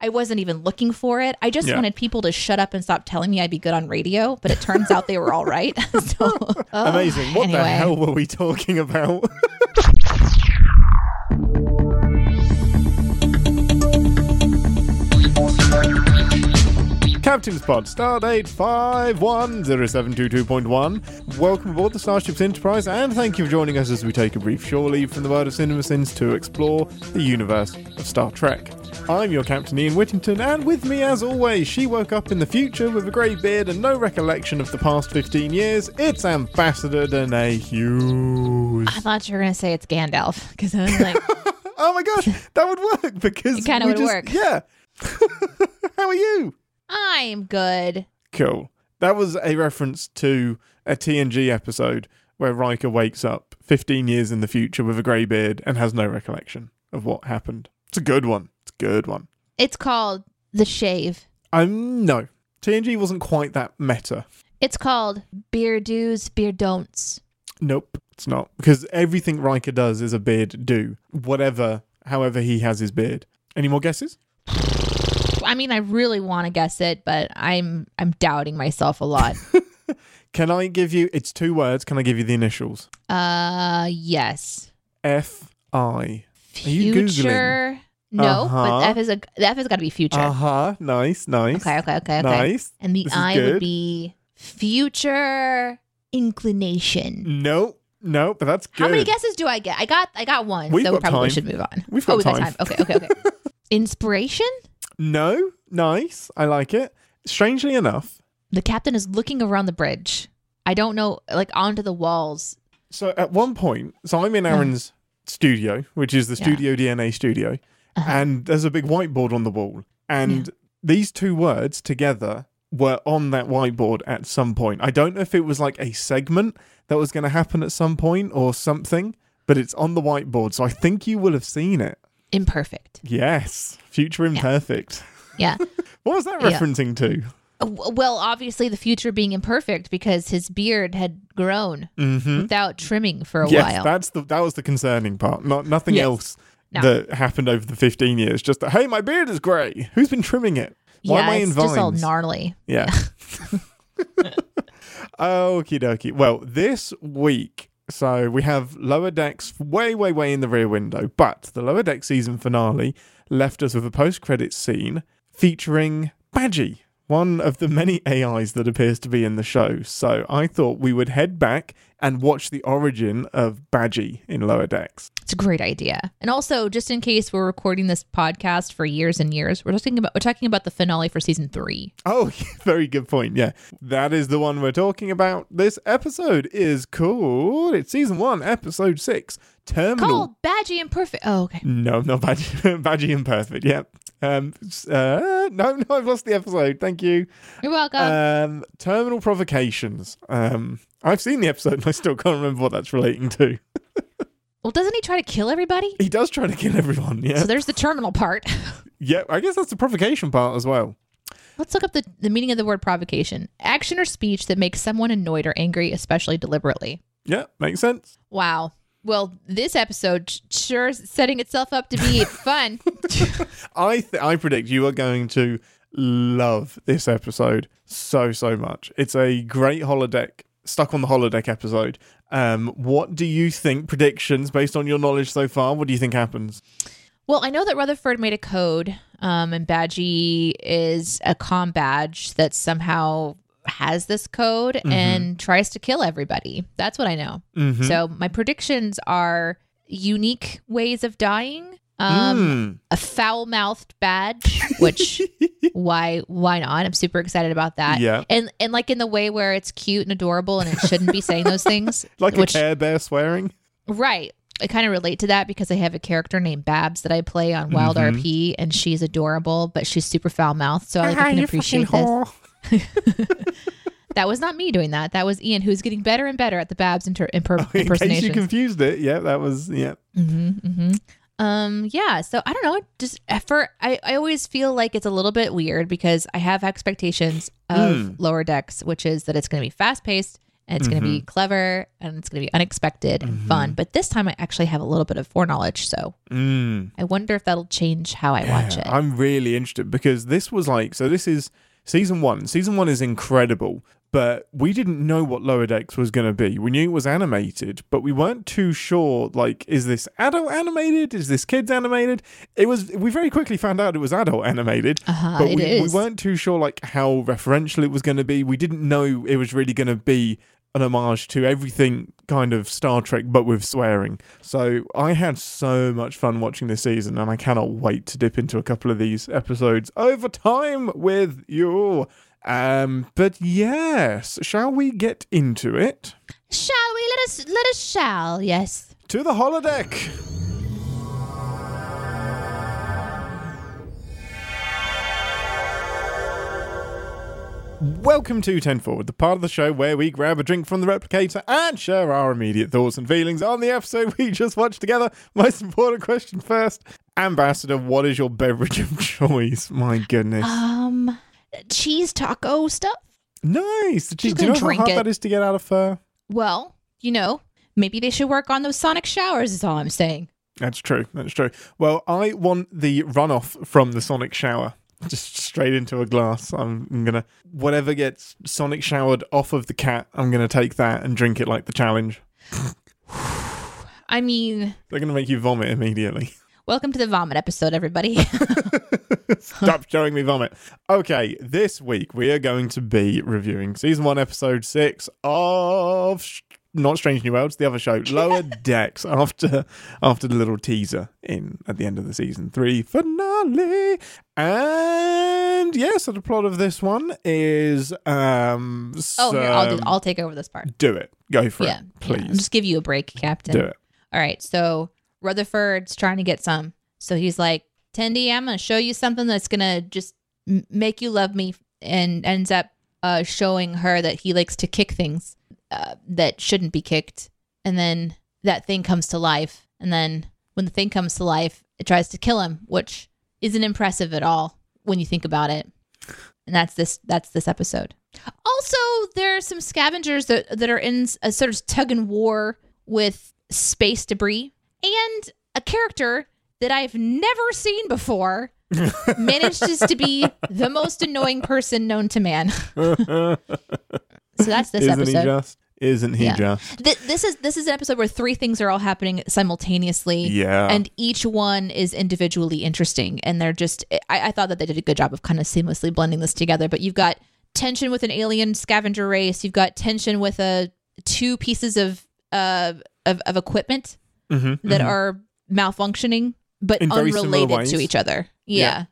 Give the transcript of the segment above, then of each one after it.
I wasn't even looking for it. I just Yeah. wanted people to shut up and stop telling me I'd be good on radio, but it turns out they were all right. so, oh, Amazing. What the hell were we talking about? Captain's Pod, Stardate 510722.1. Welcome aboard the Starship Sinterprise, and thank you for joining us as we take a brief shore leave from the world of CinemaSins to explore the universe of Star Trek. I'm your Captain Ian Whittington, and with me, as always, she woke up in the future with a grey beard and no recollection of the past 15 years. It's Ambassador Deneé Hughes. I thought you were going to say it's Gandalf because I was like, Oh my gosh, that would work because It kinda would just- work. Yeah. How are you? I'm good. Cool. That was a reference to a TNG episode where Riker wakes up 15 years in the future with a grey beard and has no recollection of what happened. It's a good one. It's a good one. It's called The Shave. Um, no. TNG wasn't quite that meta. It's called Beer Do's, Beer Don'ts. Nope, it's not. Because everything Riker does is a beard do. Whatever, however he has his beard. Any more guesses? I mean, I really want to guess it, but I'm I'm doubting myself a lot. Can I give you, it's two words. Can I give you the initials? uh, yes. F I. Are you Googling? Future. No, Uh-huh. but F is a F has got to be future. Uh huh. Nice, nice. Okay, okay, okay, okay. Nice. And the This I would be future inclination. No, no, but that's good. How many guesses do I get? I got I got one, We've so we probably time. should move on. We've oh, got we got time. time. Okay, okay, okay. Inspiration? No, nice. I like it. Strangely enough, The captain is looking around the bridge. I don't know, like onto the walls. so at one point, so I'm in Aaron's studio, which is the Yeah. Studio DNA studio, Uh-huh. and there's a big whiteboard on the wall, and these two words together were on that whiteboard at some point. I don't know if it was like a segment that was going to happen at some point or something, but it's on the whiteboard, so I think you will have seen it. Imperfect. Yes, future imperfect. Yeah. What was that Yeah. referencing to? Uh, well, obviously the future being imperfect because his beard had grown Mm-hmm. without trimming for a while. Yes, while. that's the that was the concerning part. Not nothing Yes. else No. that happened over the fifteen years. Just that, hey, my beard is grey. Who's been trimming it? Why yeah, am I in it's just all vines? gnarly. Yeah. Okie dokie. Well, this week, so we have Lower Decks way, way, way in the rear window, but the Lower Deck season finale left us with a post credits scene featuring Badgey, one of the many AIs that appears to be in the show. So I thought we would head back and watch the origin of Badgey in Lower Decks. It's a great idea. And also, just in case we're recording this podcast for years and years, we're talking about we're talking about the finale for season three. Oh, very good point. Yeah, that is the one we're talking about. This episode is called. It's season one, episode six. Terminal. Called Badgey Imperfect. Oh, okay. No, not Badgey. Badgey Imperfect. Yep. Um. Uh. No. No. I've lost the episode. Thank you. You're welcome. Um. Terminal provocations. Um. I've seen the episode and I still can't remember what that's relating to. well, doesn't he try to kill everybody? He does try to kill everyone. Yeah. So there's the terminal part. yeah. I guess that's the provocation part as well. Let's look up the, the meaning of the word provocation. Action or speech that makes someone annoyed or angry, especially deliberately. Yeah. Makes sense. Wow. Well, this episode sure is setting itself up to be fun. I th- I predict you are going to love this episode so so much. It's a great holodeck stuck on the holodeck episode. Um, what do you think? Predictions based on your knowledge so far. What do you think happens? well, I know that Rutherford made a code, um, and Badgey is a com badge that somehow has this code and tries to kill everybody. That's what I know. Mhm. So my predictions are unique ways of dying. Um, Mm. a foul mouthed badge, which why why not? I'm super excited about that. Yeah. And and like in the way where it's cute and adorable and it shouldn't be saying those things. like which a Care Bear swearing. right. I kind of relate to that because I have a character named Babs that I play on Wild Mhm. RP and she's adorable, but she's super foul mouthed. So I, like, I can appreciate this. That was not me doing that. That was Ian, who's getting better and better at the Babs inter- imper- In case you confused it, yeah, that was yeah. hmm hmm Um, yeah. So I don't know. Just for I, I always feel like it's a little bit weird because I have expectations of Mm. lower decks, which is that it's going to be fast paced and it's going to Mm-hmm. be clever and it's going to be unexpected and fun. But this time I actually have a little bit of foreknowledge, so Mm. I wonder if that'll change how I watch it. I'm really interested because this was like so. This is season one. Season one is incredible, but we didn't know what Lower Decks was going to be. We knew it was animated, but we weren't too sure. Like, is this adult animated? Is this kids animated? It was. We very quickly found out it was adult animated, Uh-huh, but we, we weren't too sure like how referential it was going to be. We didn't know it was really going to be an homage to everything kind of Star Trek, but with swearing. So I had so much fun watching this season, and I cannot wait to dip into a couple of these episodes over time with you. Um, but yes, shall we get into it? Shall we? Let us. Let us. Shall yes. To the holodeck. Welcome to 10 Forward, the part of the show where we grab a drink from the replicator and share our immediate thoughts and feelings on the episode we just watched together. Most important question first. Ambassador, what is your beverage of choice? My goodness. Um, cheese taco stuff. nice. Do you know how hard it. that is to get out of fur? Well, you know, maybe they should work on those sonic showers. Is all I'm saying. That's true. That's true. Well, I want the runoff from the sonic shower. Just straight into a glass. I'm, I'm gonna whatever gets sonic showered off of the cat. I'm gonna take that and drink it like the challenge. I mean, They're gonna make you vomit immediately. welcome to the vomit episode, everybody. Stop showing me vomit. Okay, this week we are going to be reviewing season one, episode six of Sh- not Strange New Worlds, the other show, Lower Decks. After after the little teaser in at the end of the season three finale, and yeah, so the plot of this one is um. oh, here, I'll do. I'll take over this part. do it. Go for Yeah, it, yeah. I'll please. just give you a break, Captain. do it. All right, so Rutherford's trying to get some. So he's like, Tendi, I'm going to show you something that's going to just m- make you love me. And ends up uh, showing her that he likes to kick things uh, that shouldn't be kicked. And then that thing comes to life. And then when the thing comes to life, it tries to kill him, which isn't impressive at all when you think about it. And that's this that's this episode. Also, there are some scavengers that that are in a sort of tug and war with space debris and a character that I've never seen before manages to be the most annoying person known to man. so that's this Isn't episode. he just? Isn't he Yeah. just? Th- this is this is an episode where three things are all happening simultaneously. Yeah. And each one is individually interesting. And they're just, I, I thought that they did a good job of kind of seamlessly blending this together. But you've got tension with an alien scavenger race. You've got tension with a two pieces of uh of, of equipment Mhm, that mhm. are malfunctioning, but In unrelated to each other. Yeah. Yeah.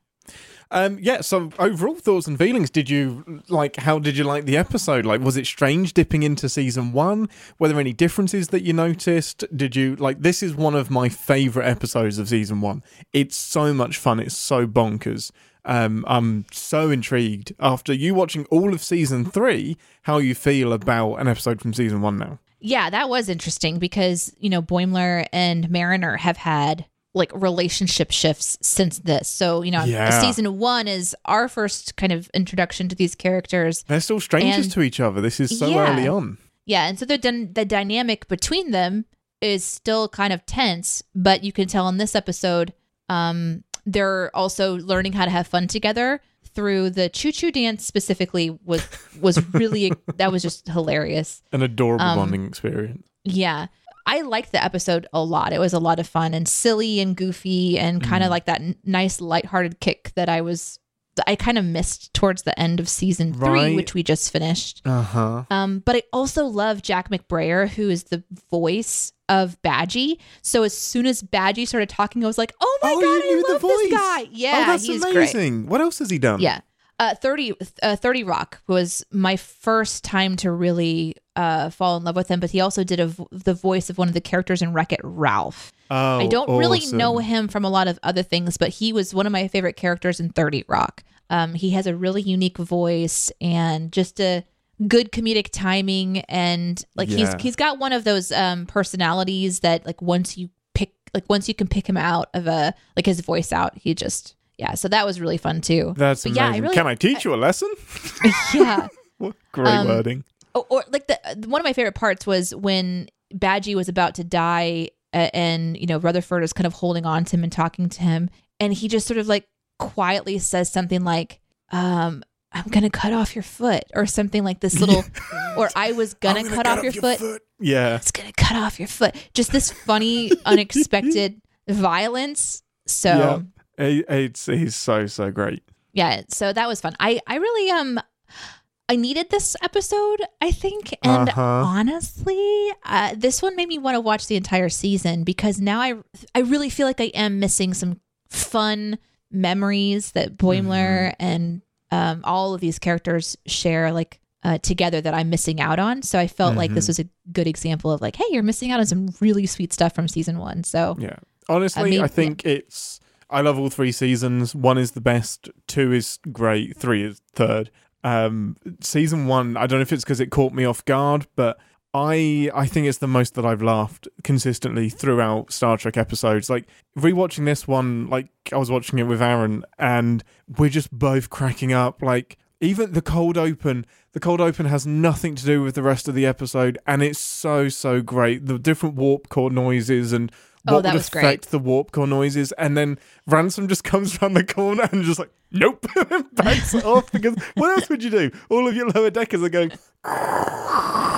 Um, yeah. So overall thoughts and feelings. Did you like? How did you like the episode? Like, was it strange dipping into season one? Were there any differences that you noticed? Did you like? This is one of my favorite episodes of season one. It's so much fun. It's so bonkers. Um, I'm so intrigued after you watching all of season three. How you feel about an episode from season one now? Yeah, that was interesting because, you know, Boimler and Mariner have had like relationship shifts since this. So, you know, Yeah. season one is our first kind of introduction to these characters. They're still strangers And- to each other. This is so Yeah. early on. Yeah. And so the, the dynamic between them is still kind of tense, but you can tell in this episode, um, they're also learning how to have fun together through the choo choo dance specifically was was really that was just hilarious. An adorable Um, bonding experience. Yeah. I liked the episode a lot. It was a lot of fun and silly and goofy and kind Mm. of like that n- nice lighthearted kick that I was I kind of missed towards the end of season 3 Right. which we just finished. Uh huh. Um but I also love Jack McBrayer who is the voice of Badgey. So as soon as Badgie started talking I was like, "Oh my oh, god, I love the this voice. guy." Yeah, oh, that's he's great. amazing. What else has he done? Yeah. Uh, 30, uh, 30 Rock was my first time to really uh, fall in love with him, but he also did a v- the voice of one of the characters in Wreck It Ralph. Oh, I don't really know him from a lot of other things, but he was one of my favorite characters in 30 Rock. Um, he has a really unique voice and just a good comedic timing and like Yeah. he's he's got one of those um personalities that like once you pick like once you can pick him out of a like his voice out he just yeah so that was really fun too That's But amazing. yeah, I really- Can I teach you a lesson? yeah What great Um, wording. or, or like the one of my favorite parts was when Badgey was about to die, uh, and you know Rutherford is kind of holding on to him and talking to him, and he just sort of like quietly says something like, um, "I'm gonna cut off your foot," or something like this little, or "I was gonna, I'm cut, off your, foot. Yeah. It's gonna cut off your foot." Just this funny, unexpected violence. So Yeah. He- It's he's so so great. yeah so that was fun i i really um i needed this episode i think and Uh-huh. honestly uh, this one made me want to watch the entire season because now i i really feel like i am missing some fun memories that boimler Mm-hmm. and um all of these characters share like uh, together that i'm missing out on so i felt like Mm-hmm. this was a good example of like hey you're missing out on some really sweet stuff from season one so Yeah. Honestly, I, I mean, think it's. I love all three seasons. One is the best. Two is great. Three is third. Um, season one. I don't know if it's because it caught me off guard, but I I think it's the most that I've laughed consistently throughout Star Trek episodes. Like rewatching this one, like I was watching it with Aaron, and we're just both cracking up. Like even the cold open, the cold open has nothing to do with the rest of the episode, and it's so so great. The different warp core noises and Oh, what that would was great. affect the warp core noises, and then Ransom just comes around the corner and just like, nope, and backs off because what else would you do? All of your lower deckers are going.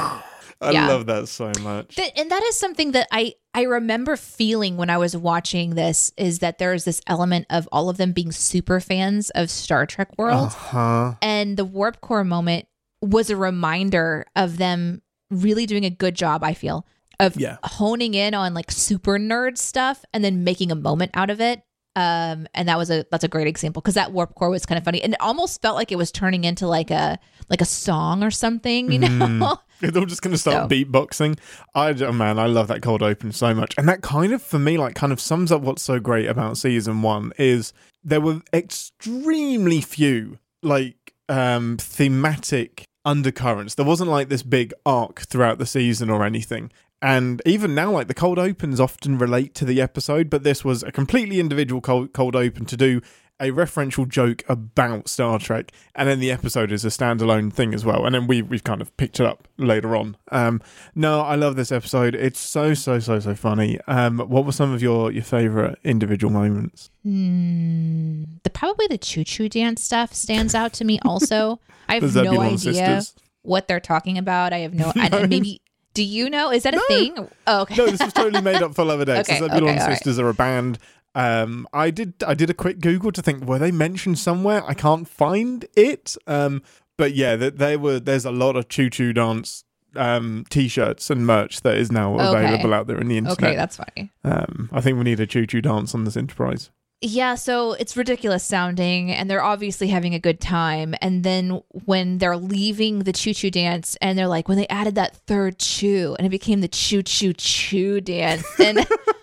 I Yeah. love that so much. Th- and that is something that I I remember feeling when I was watching this is that there is this element of all of them being super fans of Star Trek World, huh. and the warp core moment was a reminder of them really doing a good job. I feel of Yeah. honing in on like super nerd stuff and then making a moment out of it. Um, and that was a that's a great example because that warp core was kind of funny and it almost felt like it was turning into like a like a song or something, you know. Mm. They're all just going to start So- beatboxing. I, oh man, I love that cold open so much, and that kind of for me, like, kind of sums up what's so great about season one is there were extremely few like um thematic undercurrents. There wasn't like this big arc throughout the season or anything. And even now, like the cold opens often relate to the episode, but this was a completely individual cold, cold open to do a referential joke about Star Trek, and then the episode is a standalone thing as well. And then we we've kind of picked it up later on. Um, no, I love this episode. It's so so so so funny. Um, what were some of your your favorite individual moments? Hmm. The probably the choo choo dance stuff stands out to me. Also, I have no idea sisters. what they're talking about. I have no. No. and maybe do you know? Is that a No. thing? Oh, okay. No, this was totally made up for Lower Decks. Okay, the Zebulon okay, all right. Sisters are a band. Um, I did I did a quick Google to think were they mentioned somewhere? I can't find it. Um, but yeah, that they were. There's a lot of choo choo dance um t-shirts and merch that is now Okay. available out there in the internet. okay, that's funny. um, I think we need a choo choo dance on this Enterprise. Yeah, so it's ridiculous sounding, and they're obviously having a good time. And then when they're leaving the choo choo dance, and they're like, when they added that third chew, and it became the choo choo choo dance. And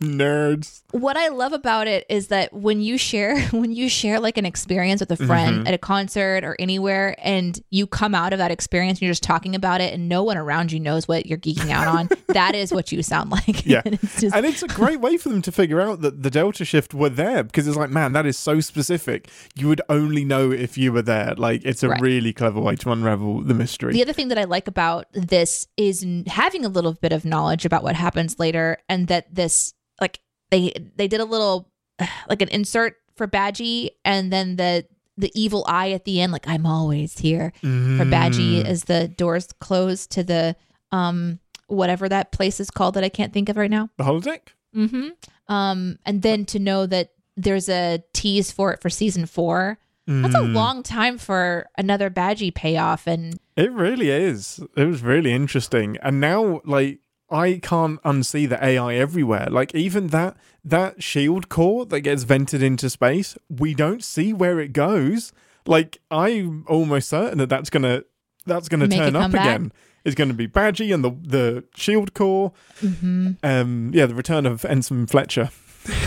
Nerds. what I love about it is that when you share when you share like an experience with a friend Mm-hmm. at a concert or anywhere and you come out of that experience and you're just talking about it and no one around you knows what you're geeking out on, that is what you sound like. Yeah. And it's just And it's a great way for them to figure out that the Delta shift were there because it's like, man, that is so specific. You would only know if you were there. Like, it's a Right. really clever way to unravel the mystery. the other thing that I like about this is having a little bit of knowledge about what happens later and that this like they they did a little like an insert for Badgey and then the the evil eye at the end like I'm always here. for Badgey Mm. as the doors close to the um whatever that place is called that I can't think of right now. The holodeck? Mm-hmm. Um, and then to know that there's a tease for it for season four. That's a Mm. long time for another Badgey payoff, and It really is. It was really interesting. And now, like, I can't unsee the AI everywhere. Like, even that that shield core that gets vented into space, we don't see where it goes. Like, I'm almost certain that that's gonna that's gonna Make turn up back? again. It's going to be Badgey and the the shield core. mm-hmm. Um, yeah, the return of Ensign Fletcher.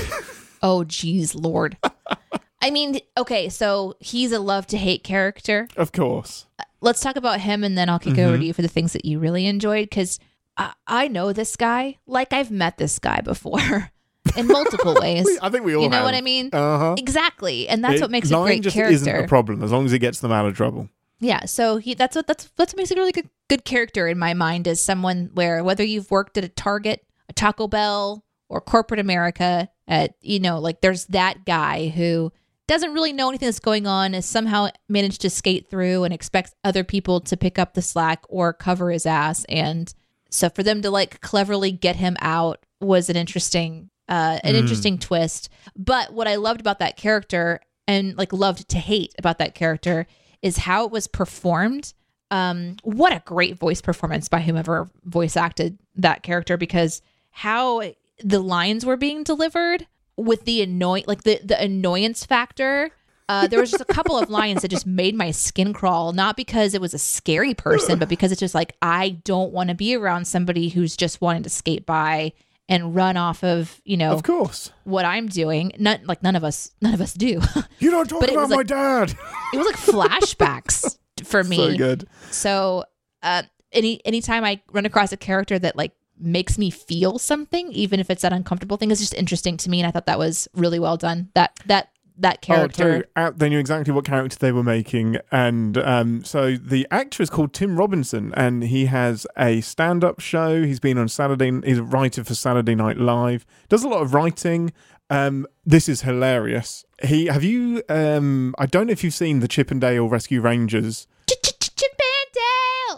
oh geez, Lord. I mean, okay, so he's a love to hate character. Of course. let's talk about him and then I'll kick it over to you for the things that you really enjoyed because I, I know this guy like I've met this guy before in multiple ways. I think we all You know have. what I mean? Uh huh. Exactly. And that's what makes a great just character. isn't a problem as long as it gets them out of trouble. yeah so he that's what that's that's makes a really good good character in my mind is someone where whether you've worked at a target a taco bell or corporate america at you know like there's that guy who doesn't really know anything that's going on has somehow managed to skate through and expects other people to pick up the slack or cover his ass and so for them to like cleverly get him out was an interesting uh an Mm. interesting twist but what i loved about that character and like loved to hate about that character is how it was performed um what a great voice performance by whomever voice acted that character because how the lines were being delivered with the annoy like the the annoyance factor uh, there was just a couple of lines that just made my skin crawl, not because it was a scary person, but because it's just like I don't want to be around somebody who's just wanting to skate by and run off of you know Of course. what I'm doing. None like none of us none of us do. You don't talk about my like- dad. it was like flashbacks for me. so good. So uh, any anytime I run across a character that like makes me feel something, even if it's that uncomfortable thing, is just interesting to me, and I thought that was really well done. That that that Oh, character. uh, they knew exactly what character they were making, and um, so the actor is called Tim Robinson, and he has a stand-up show. He's been on Saturday. He's a writer for Saturday Night Live. Does a lot of writing. Um, this is hilarious. He have you? Um, I don't know if you've seen the Chip 'n Dale Rescue Rangers.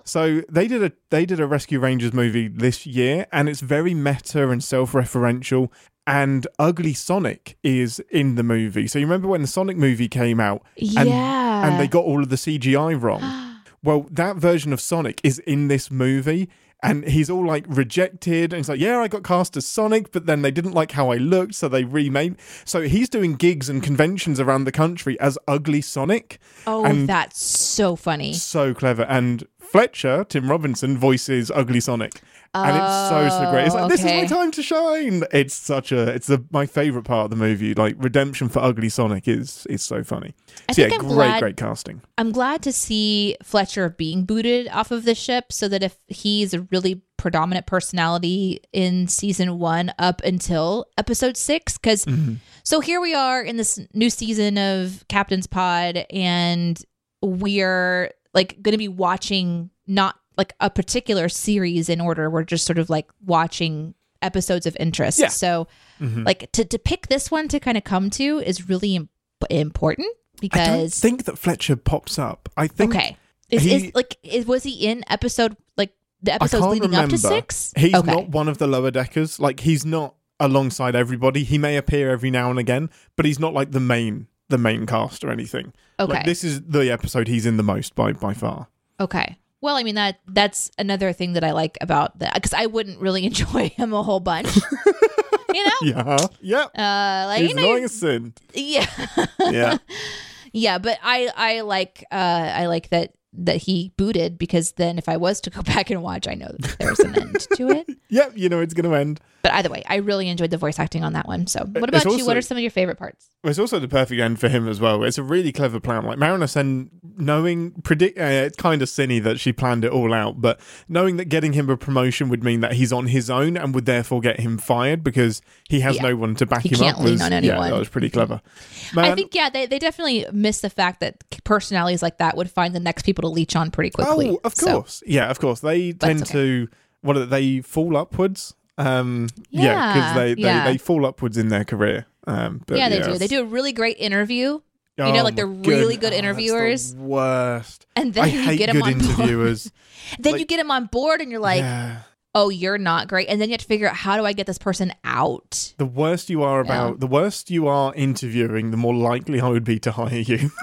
So they did a they did a Rescue Rangers movie this year, and it's very meta and self-referential. And Ugly Sonic is in the movie. So you remember when the Sonic movie came out, and, Yeah. and they got all of the CGI wrong. well, that version of Sonic is in this movie. And he's all like rejected, and he's like, "Yeah, I got cast as Sonic, but then they didn't like how I looked, so they remade." So he's doing gigs and conventions around the country as Ugly Sonic, Oh, and- that's so funny. so clever. And Fletcher, Tim Robinson, voices Ugly Sonic. And it's so so great. It's like this is my time to shine. It's such a it's the, my favorite part of the movie. Like redemption for Ugly Sonic is is so funny. I So yeah, I'm great glad- great casting. I'm glad to see Fletcher being booted off of the ship so that if he's a really predominant personality in season one up until episode six, because Mm-hmm. so here we are in this new season of Captain's Pod, and we're like going to be watching not like a particular series in order. We're just sort of like watching episodes of interest. Yeah. So, Mhm. like to to pick this one to kind of come to is really im- important because I don't think that Fletcher pops up. I think okay is, he- is like is was he in episode like the episodes leading remember. up to six He's okay not one of the lower deckers. Like he's not alongside everybody. He may appear every now and again, but he's not like the main the main cast or anything. okay Like this is the episode he's in the most by by far. okay well i mean that that's another thing that i like about that because i wouldn't really enjoy him a whole bunch you know Yeah. Yeah. uh like He's you know, annoying as sin. yeah Yeah. yeah but i i like uh i like that that he booted because then if i was to go back and watch i know that there's an end to it Yep, you know it's going to end. but either way i really enjoyed the voice acting on that one so what about you what are some of your favorite parts it's also the perfect end for him as well. It's a really clever plan. Like Mariner Sen knowing, predict, uh, it's kind of cinny that she planned it all out, but knowing that getting him a promotion would mean that he's on his own and would therefore get him fired because he has Yeah. no one to back He him can't up. lean was, on Yeah, that was pretty clever. Man, I think yeah, they, they definitely miss the fact that personalities like that would find the next people to leech on pretty quickly. Oh, of So, course. Yeah, of course. They tend okay. to what are they, they fall upwards. Um, yeah, because Yeah, they, they, yeah. they fall upwards in their career. Um, but yeah, they do. They do a really great interview, you know, Oh like they're really good Oh, interviewers. worst. and then I you get them on board. interviewers. Then Like- you get them on board, and you're like. "Oh, you're not great." And then you have to figure out how do I get this person out. The worst you are about the worst you are interviewing, the more likely I would be to hire you.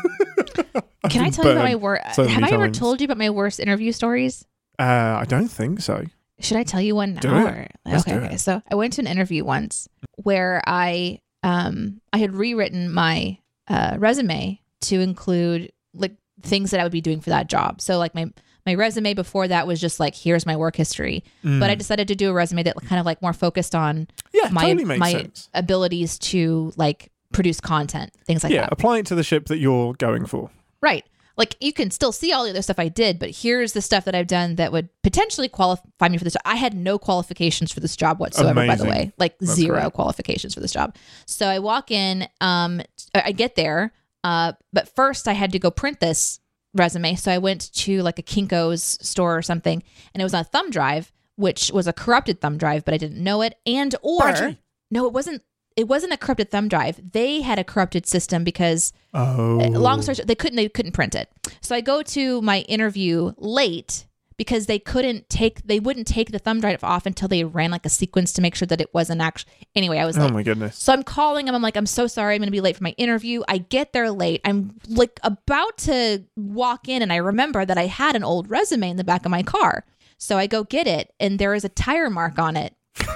Can I tell you about my worst? so Have I ever told you about my worst interview stories? Uh, I don't think so. Should I tell you one now? Do it. or- Let's okay, okay. So I went to an interview once where I um I had rewritten my uh, resume to include like things that I would be doing for that job. So like my my resume before that was just like here's my work history, but I decided to do a resume that kind of like more focused on Mm. Yeah, my totally makes my sense. abilities to like produce content, things like yeah, that. apply it to the ship that you're going for. Right. Like you can still see all the other stuff I did, but here's the stuff that I've done that would potentially qualify me for this. I had no qualifications for this job whatsoever, by the way, like That's zero great. qualifications for this job. So I walk in, um, I get there, uh, but first I had to go print this resume. So I went to like a Kinko's store or something, and it was on a thumb drive, which was a corrupted thumb drive, but I didn't know it. And or no, it wasn't. It wasn't a corrupted thumb drive. They had a corrupted system because Oh. long story oh. short, they couldn't they couldn't print it. So I go to my interview late because they couldn't take they wouldn't take the thumb drive off until they ran like a sequence to make sure that it wasn't actually anyway, I was Oh like my goodness. so I'm calling him. I'm like, I'm so sorry. I'm going to be late for my interview. I get there late. I'm like about to walk in, and I remember that I had an old resume in the back of my car. So I go get it, and there is a tire mark on it.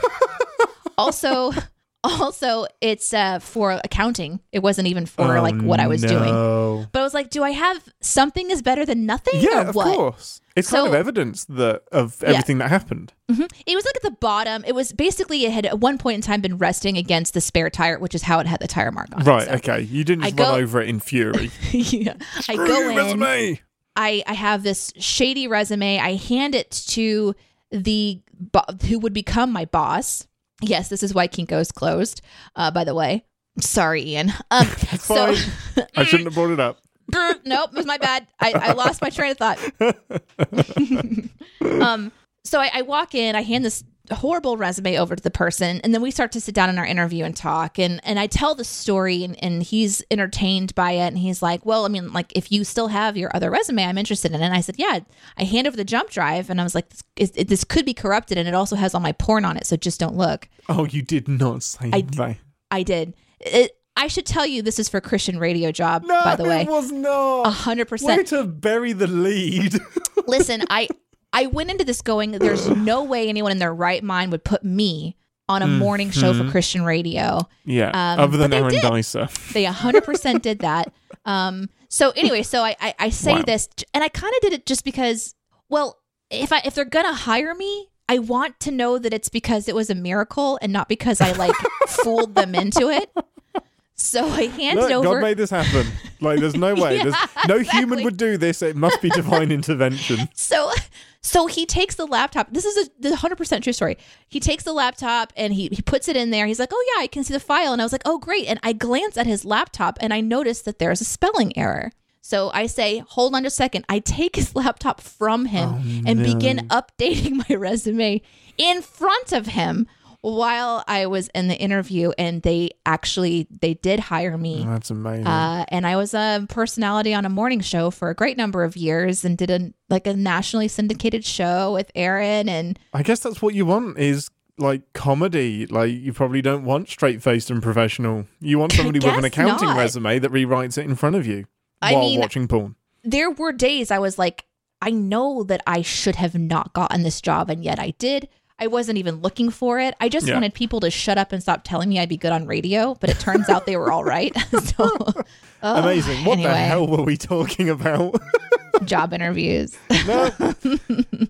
also, also, it's uh, for accounting. It wasn't even for Oh, like what I was doing. But I was like, do I have something is better than nothing? Yeah, of course. It's kind of evidence that of everything that happened. Mhm. It was like at the bottom. It was basically it had at one point in time been resting against the spare tire, which is how it had the tire mark on Right. it. So- Okay. You didn't I just go- run over it in fury. yeah. I go you, in. resume. I I have this shady resume. I hand it to the bo- who would become my boss. Yes, this is why Kinko's closed. Uh, by the way, sorry, Ian. Um, so I shouldn't have brought it up. nope, it was my bad. I, I lost my train of thought. um, so I, I walk in, I hand this horrible resume over to the person, and then we start to sit down in our interview and talk. And and I tell the story, and, and he's entertained by it, and he's like, "Well, I mean, like if you still have your other resume, I'm interested in it." And I said, "Yeah." I hand over the jump drive, and I was like, "This, is, this could be corrupted, and it also has all my porn on it, so just don't look." Oh, you did not say I- that. I did. It, I should tell you, this is for Christian radio job, No, by the way. it was not. A hundred Way to bury the lead. Listen, I I went into this going, there's no way anyone in their right mind would put me on a morning show for Mhm. Christian radio. yeah. Um, other than Aaron. Dicer. They 100% did that. Um, so anyway, so I, I, I say Wow. this, and I kind of did it just because, well, if I if they're gonna hire me, I want to know that it's because it was a miracle and not because I like fooled them into it. So I hand Look, over. God made this happen. Like, there's no way. Yeah, there's no exactly. human would do this. It must be divine intervention. So so he takes the laptop. This is a the 100% true story. He takes the laptop and he he puts it in there. He's like, "Oh yeah, I can see the file." And I was like, "Oh great." And I glance at his laptop and I notice that there's a spelling error. So I say, "Hold on just a second. I take his laptop from him Oh, and begin updating my resume in front of him while I was in the interview and they actually they did hire me. Oh, that's amazing. Uh, and I was a personality on a morning show for a great number of years and did a like a nationally syndicated show with Aaron and I guess that's what you want is like comedy. Like you probably don't want straight faced and professional. You want somebody with an accounting not. resume that rewrites it in front of you I while mean- watching porn. there were days I was like I know that I should have not gotten this job and yet I did. I wasn't even looking for it. I just Yeah. wanted people to shut up and stop telling me I'd be good on radio, but it turns out they were all right. so oh, Amazing. What the hell were we talking about? Job interviews. no.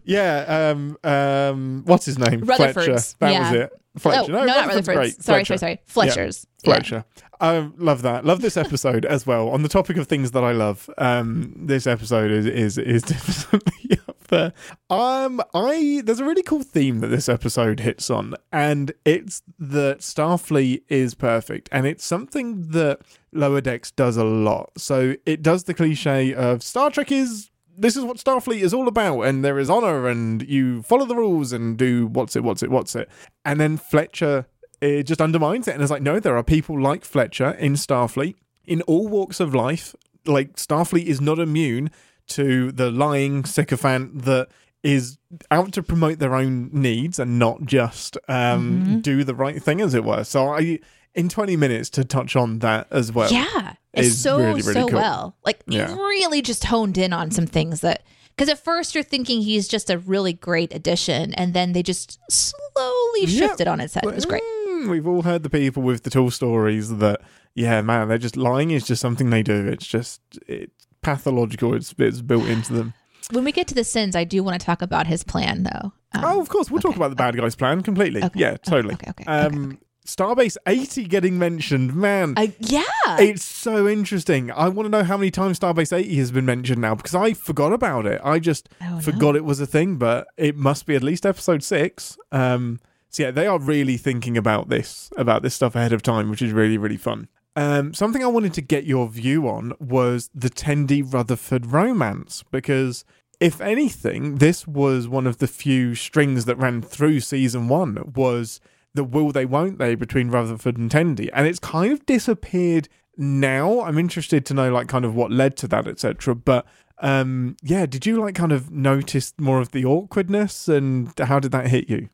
yeah. Um. Um. What's his name? Fletcher. That yeah. was it. Fletcher. no, no, not Rutherford's Rutherford's. great. Sorry, Fletcher. sorry, sorry. Fletcher's. Yeah. Fletcher. Um, love that. Love this episode as well. On the topic of things that I love, um, this episode is is is definitely there. Um, I there's a really cool theme that this episode hits on, and it's that Starfleet is perfect, and it's something that Lower Decks does a lot. So it does the cliche of Star Trek is this is what Starfleet is all about, and there is honor, and you follow the rules and do what's it, what's it, what's it. And then Fletcher it just undermines it, and it's like, no, there are people like Fletcher in Starfleet in all walks of life. Like Starfleet is not immune to the lying sycophant that is out to promote their own needs and not just um, Mhm. do the right thing, as it were. So I. In 20 minutes to touch on that as well. yeah, it's so really, really so cool. well. Like Yeah. really just honed in on some things that because at first you're thinking he's just a really great addition, and then they just slowly Yep. shifted on its head. It was great. Mm, We've all heard the people with the tall stories that, yeah, man, they're just lying is just something they do. It's just it's pathological. It's it's built into them. When we get to the sins, I do want to talk about his plan, though. Um, oh, of course, we'll talk about the bad guys plan completely. Okay, Yeah, totally. Okay, okay. okay, Um, Starbase 80 getting mentioned, man. Uh, yeah. It's so interesting. I want to know how many times Starbase 80 has been mentioned now because I forgot about it. I just Oh, no. forgot it was a thing, but it must be at least episode six. Um, so yeah, they are really thinking about this, about this stuff ahead of time, which is really, really fun. Um, something I wanted to get your view on was the Tendi Rutherford romance because if anything, this was one of the few strings that ran through season one was the will they won't they between Rutherford and Tendi, and it's kind of disappeared now. I'm interested to know like kind of what led to that, etc. But um, yeah, did you like kind of notice more of the awkwardness, and how did that hit you?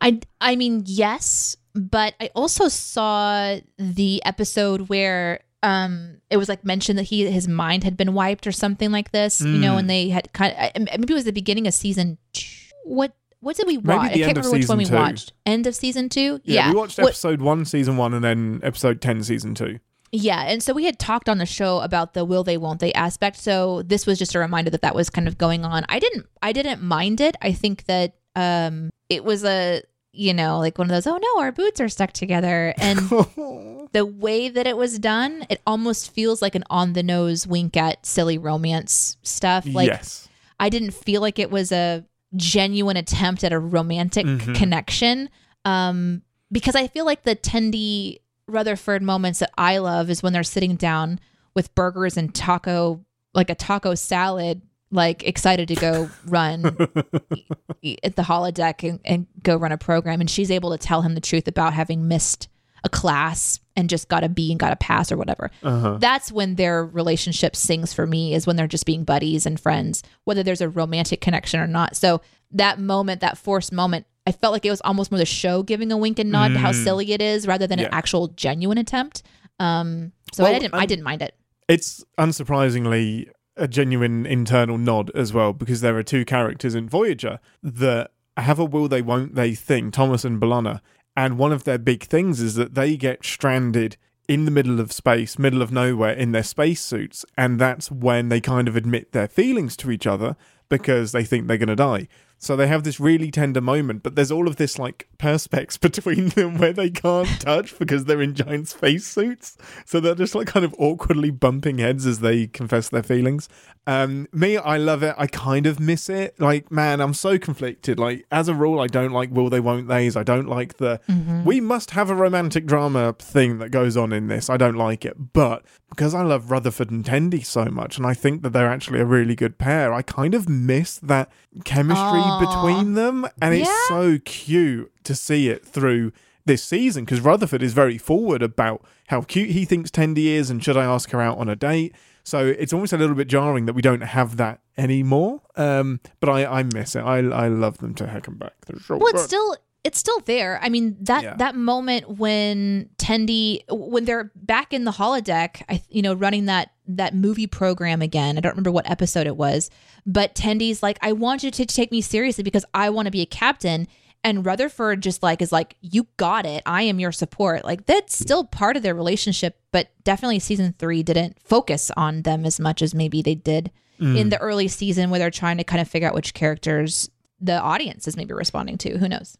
I I mean yes, but I also saw the episode where um it was like mentioned that he his mind had been wiped or something like this, you know, Mm. and they had kind of maybe it was the beginning of season. Two. What what did we watch? I can't end of remember which one we two. watched. End of season two. Yeah, we watched What- episode one, season one, and then episode ten, season two. Yeah, and so we had talked on the show about the will they won't they aspect. So this was just a reminder that that was kind of going on. I didn't I didn't mind it. I think that um it was a you know like one of those oh no our boots are stuck together and the way that it was done it almost feels like an on the nose wink at silly romance stuff. Like yes. I didn't feel like it was a genuine attempt at a romantic Mhm. connection. Um, because I feel like the Tendi Rutherford moments that I love is when they're sitting down with burgers and taco, like a taco salad, like excited to go run e- at the holodeck and, and go run a program. And she's able to tell him the truth about having missed a class and just got a B and got a pass or whatever Uh-huh. that's when their relationship sings for me is when they're just being buddies and friends whether there's a romantic connection or not so that moment that forced moment i felt like it was almost more the show giving a wink and nod to how Mm. silly it is rather than Yeah. an actual genuine attempt um so Well, i didn't i um, didn't mind it It's unsurprisingly a genuine internal nod as well, because there are two characters in Voyager that have a will they won't they thing, Thomas and B'Elanna. And one of their big things is that they get stranded in the middle of space, middle of nowhere in their spacesuits. And that's when they kind of admit their feelings to each other because they think they're going to die. So they have this really tender moment, but there's all of this like perspex between them where they can't touch because they're in giant space suits. So they're just like kind of awkwardly bumping heads as they confess their feelings. Um, me, I love it. I kind of miss it. Like, man, I'm so conflicted. Like, as a rule, I don't like will they, won't they's. I don't like the we must have a romantic drama thing that goes on in this. I don't like it. But because I love Rutherford and Tendi so much, and I think that they're actually a really good pair, I kind of miss that chemistry Between them. And it's so cute to see it through this season because Rutherford is very forward about how cute he thinks Tendi is and should I ask her out on a date. So it's almost a little bit jarring that we don't have that anymore. Um, but I, I miss it. I I love them to heck and back. They're so well it's still it's still there. I mean that Yeah. that moment when tendi when they're back in the holodeck i you know running that that movie program again. I don't remember what episode it was but tendi's like i want you to take me seriously because i want to be a captain. And rutherford just like is like you got it. I am your support. Like that's still part of their relationship but definitely season three didn't focus on them as much as maybe they did Mm. in the early season where they're trying to kind of figure out which characters the audience is maybe responding to. Who knows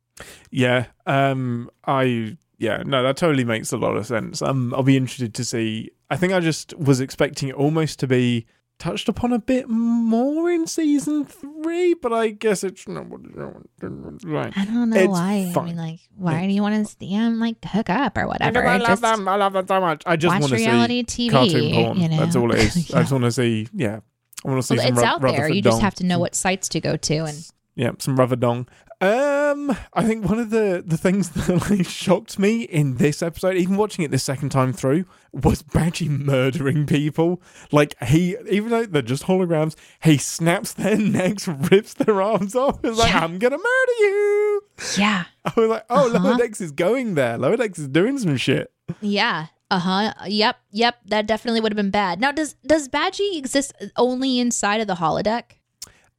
Yeah. Um I yeah, no, that totally makes a lot of sense. Um I'll be interested to see I think I just was expecting it almost to be touched upon a bit more in season three, but I guess it's not what right. I don't know It's why. I fine. mean, like, why do you want to see them like hook up or whatever? I love them. I love them so much. I just want to see reality TV. cartoon porn. You know? That's all it is. I Yeah. just want to see yeah. I want to see Well, some it's Ru- out there. Rutherford You just dong. have to know what sites to go to, and Yeah, some rubber dong. Um, I think one of the the things that like shocked me in this episode, even watching it the second time through, was Badgey murdering people. Like he, even though they're just holograms, he snaps their necks, rips their arms off. It's like Yeah. I'm gonna murder you. yeah, I was like, oh, Uh-huh. Lower Decks is going there. Lower Decks is doing some shit. yeah, uh huh, yep, yep. That definitely would have been bad. Now, does does Badgey exist only inside of the holodeck?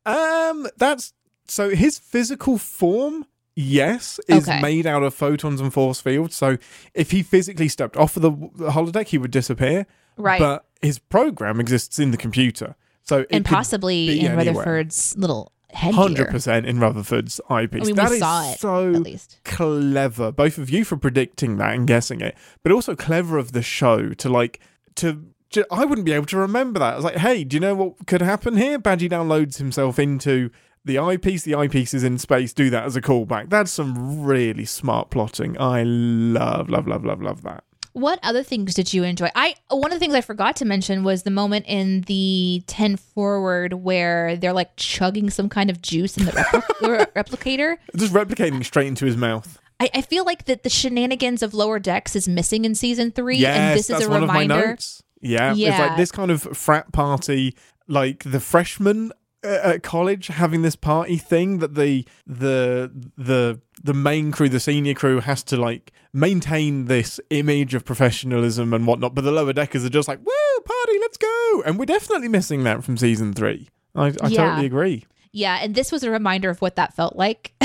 Um, that's so his physical form, yes, is Okay. made out of photons and force fields. So if he physically stepped off of the, the holodeck, he would disappear. Right, But his program exists in the computer, so it and possibly in anywhere. Rutherford's little hundred percent in Rutherford's eyepiece. I mean, That we is saw it so at least. clever, both of you for predicting that and guessing it, but also clever of the show to like to. I wouldn't be able to remember that. I was like, "Hey, do you know what could happen here?" Badgey downloads himself into the eyepiece. The eyepiece is in space. Do that as a callback. That's some really smart plotting. I love, love, love, love, love that. What other things did you enjoy? I one of the things I forgot to mention was the moment in the 10 forward where they're like chugging some kind of juice in the repli- replicator. Just replicating straight into his mouth. I, I feel like that the shenanigans of Lower Decks is missing in season three, Yes, and this is a one of my reminder. notes. Yeah, it's like this kind of frat party, like the freshmen at college having this party thing that the the the the main crew, the senior crew, has to like maintain this image of professionalism and whatnot. But the lower deckers are just like, "Woo, party, let's go!" And we're definitely missing that from season three. I, I Yeah. totally agree. Yeah, and this was a reminder of what that felt like.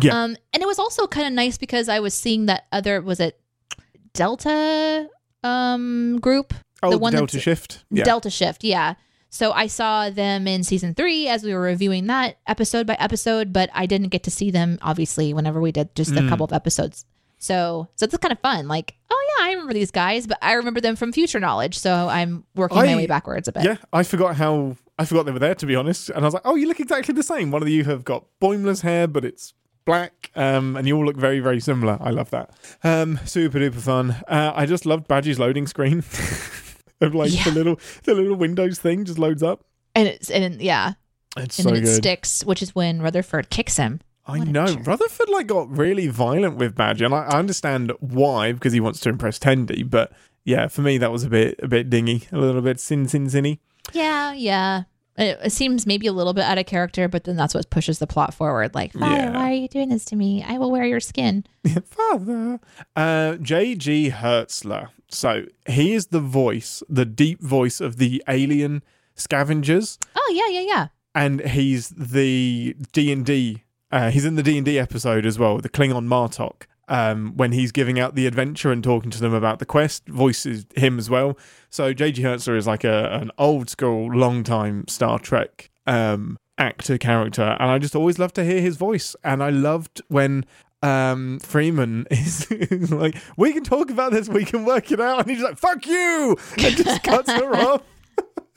Yeah. Um, and it was also kind of nice because I was seeing that other was it Delta um group Oh, The the, one Delta Shift. Yeah. Delta Shift, yeah. So I saw them in season three as we were reviewing that episode by episode, but I didn't get to see them obviously whenever we did just a Mm. couple of episodes. So so it's kind of fun. Like, oh yeah, I remember these guys, but I remember them from future knowledge. So I'm working my way backwards a bit. Yeah, I forgot how I forgot they were there to be honest, and I was like, "Oh, you look exactly the same." One of you have got Boimler's hair, but it's black, um, and you all look very, very similar. I love that. Um, super duper fun. Uh, I just loved Badgey's loading screen of like Yeah. the little the little Windows thing just loads up. And it's and yeah, It's and so then it good. sticks, which is when Rutherford kicks him. I What know. Rutherford like got really violent with Badgey, and I, I understand why because he wants to impress Tendi. But yeah, for me that was a bit a bit dingy, a little bit sin sin sinny. Yeah, yeah. It, it seems maybe a little bit out of character, but then that's what pushes the plot forward. Like, Father, Yeah. why are you doing this to me? I will wear your skin. Father. Uh, J.G. Hertzler. So he is the voice, the deep voice of the alien scavengers, Oh yeah, yeah, yeah. and he's the D and D. Uh, he's in the D and D episode as well, the Klingon Martok. Um, when he's giving out the adventure and talking to them about the quest, voices him as well. So J.G. Hertzler is like a an old school, long time Star Trek um, actor character, and I just always loved to hear his voice. And I loved when um, Freeman is, is like, "We can talk about this, we can work it out," and he's like, "Fuck you," and just cuts her off.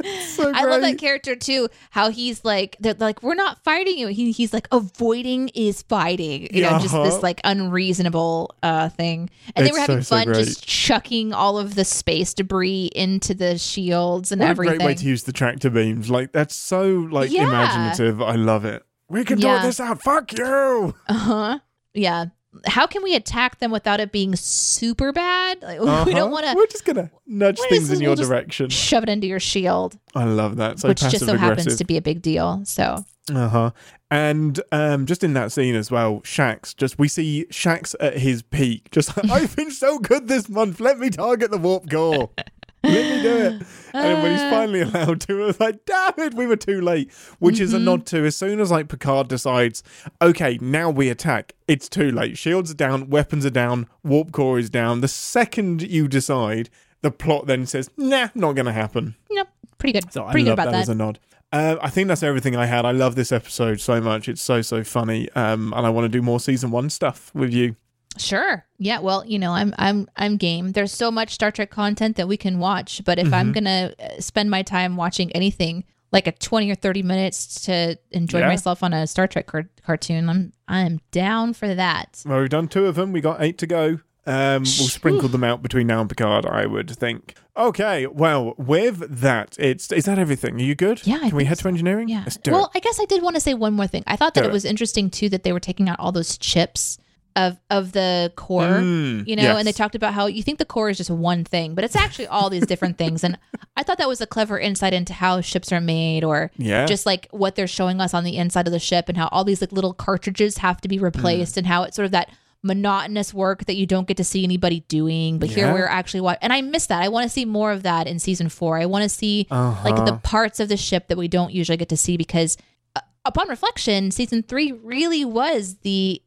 So I love that character too. How he's like, they're like, we're not fighting you. He, he's like, avoiding is fighting. You know, just this like unreasonable uh thing. And they It's were having so, so fun just chucking all of the space debris into the shields and What everything. a great way to use the tractor beams. Like that's so like Yeah. imaginative. I love it. We can Yeah. sort this out. Fuck you. Uh huh. Yeah. How can we attack them without it being super bad? Like, We Uh-huh. don't want to We're just gonna nudge things in your We'll direction. shove it into your shield, I love that. So which just so happens to be a big deal. So Uh huh. And um, just in that scene as well, Shax. Just we see Shax at his peak. Just I've been so good this month. Let me target the warp core. Let me do it. And then when he's Uh. finally allowed to, it was like, damn it, we were too late. Which is a Mhm. nod to as soon as like Picard decides, okay, now we attack. It's too late. Shields are down, weapons are down, warp core is down. The second you decide, the plot then says, nah, not gonna happen. yep, pretty good. So I pretty good love about that, that. as a nod. Uh, I think that's everything I had. I love this episode so much. It's so so funny, um, and I want to do more season one stuff with you. Sure. Yeah. Well, you know, I'm I'm I'm game. There's so much Star Trek content that we can watch, but if Mm-hmm. I'm gonna uh, spend my time watching anything like a 20 or 30 minutes to enjoy Yeah. myself on a Star Trek car- cartoon, I'm I'm down for that. Well, we've done two of them. We got eight to go. Um, we'll sprinkle them out between now and Picard, I would think. Okay, well, with that, it's is that everything? Are you good? Yeah, I Can we head so. to engineering? Yeah. Let's do well, it. I guess I did want to say one more thing. I thought that it it. was interesting too that they were taking out all those chips of of the core. Mm, you know, and they talked about how you think the core is just one thing, but it's actually all these different things. And I thought that was a clever insight into how ships are made or Yeah. just like what they're showing us on the inside of the ship and how all these like little cartridges have to be replaced Mm. and how it's sort of that monotonous work that you don't get to see anybody doing but here we're actually what and i miss that i want to see more of that in season four i want to see Uh-huh. like the parts of the ship that we don't usually get to see because uh, upon reflection season three really was the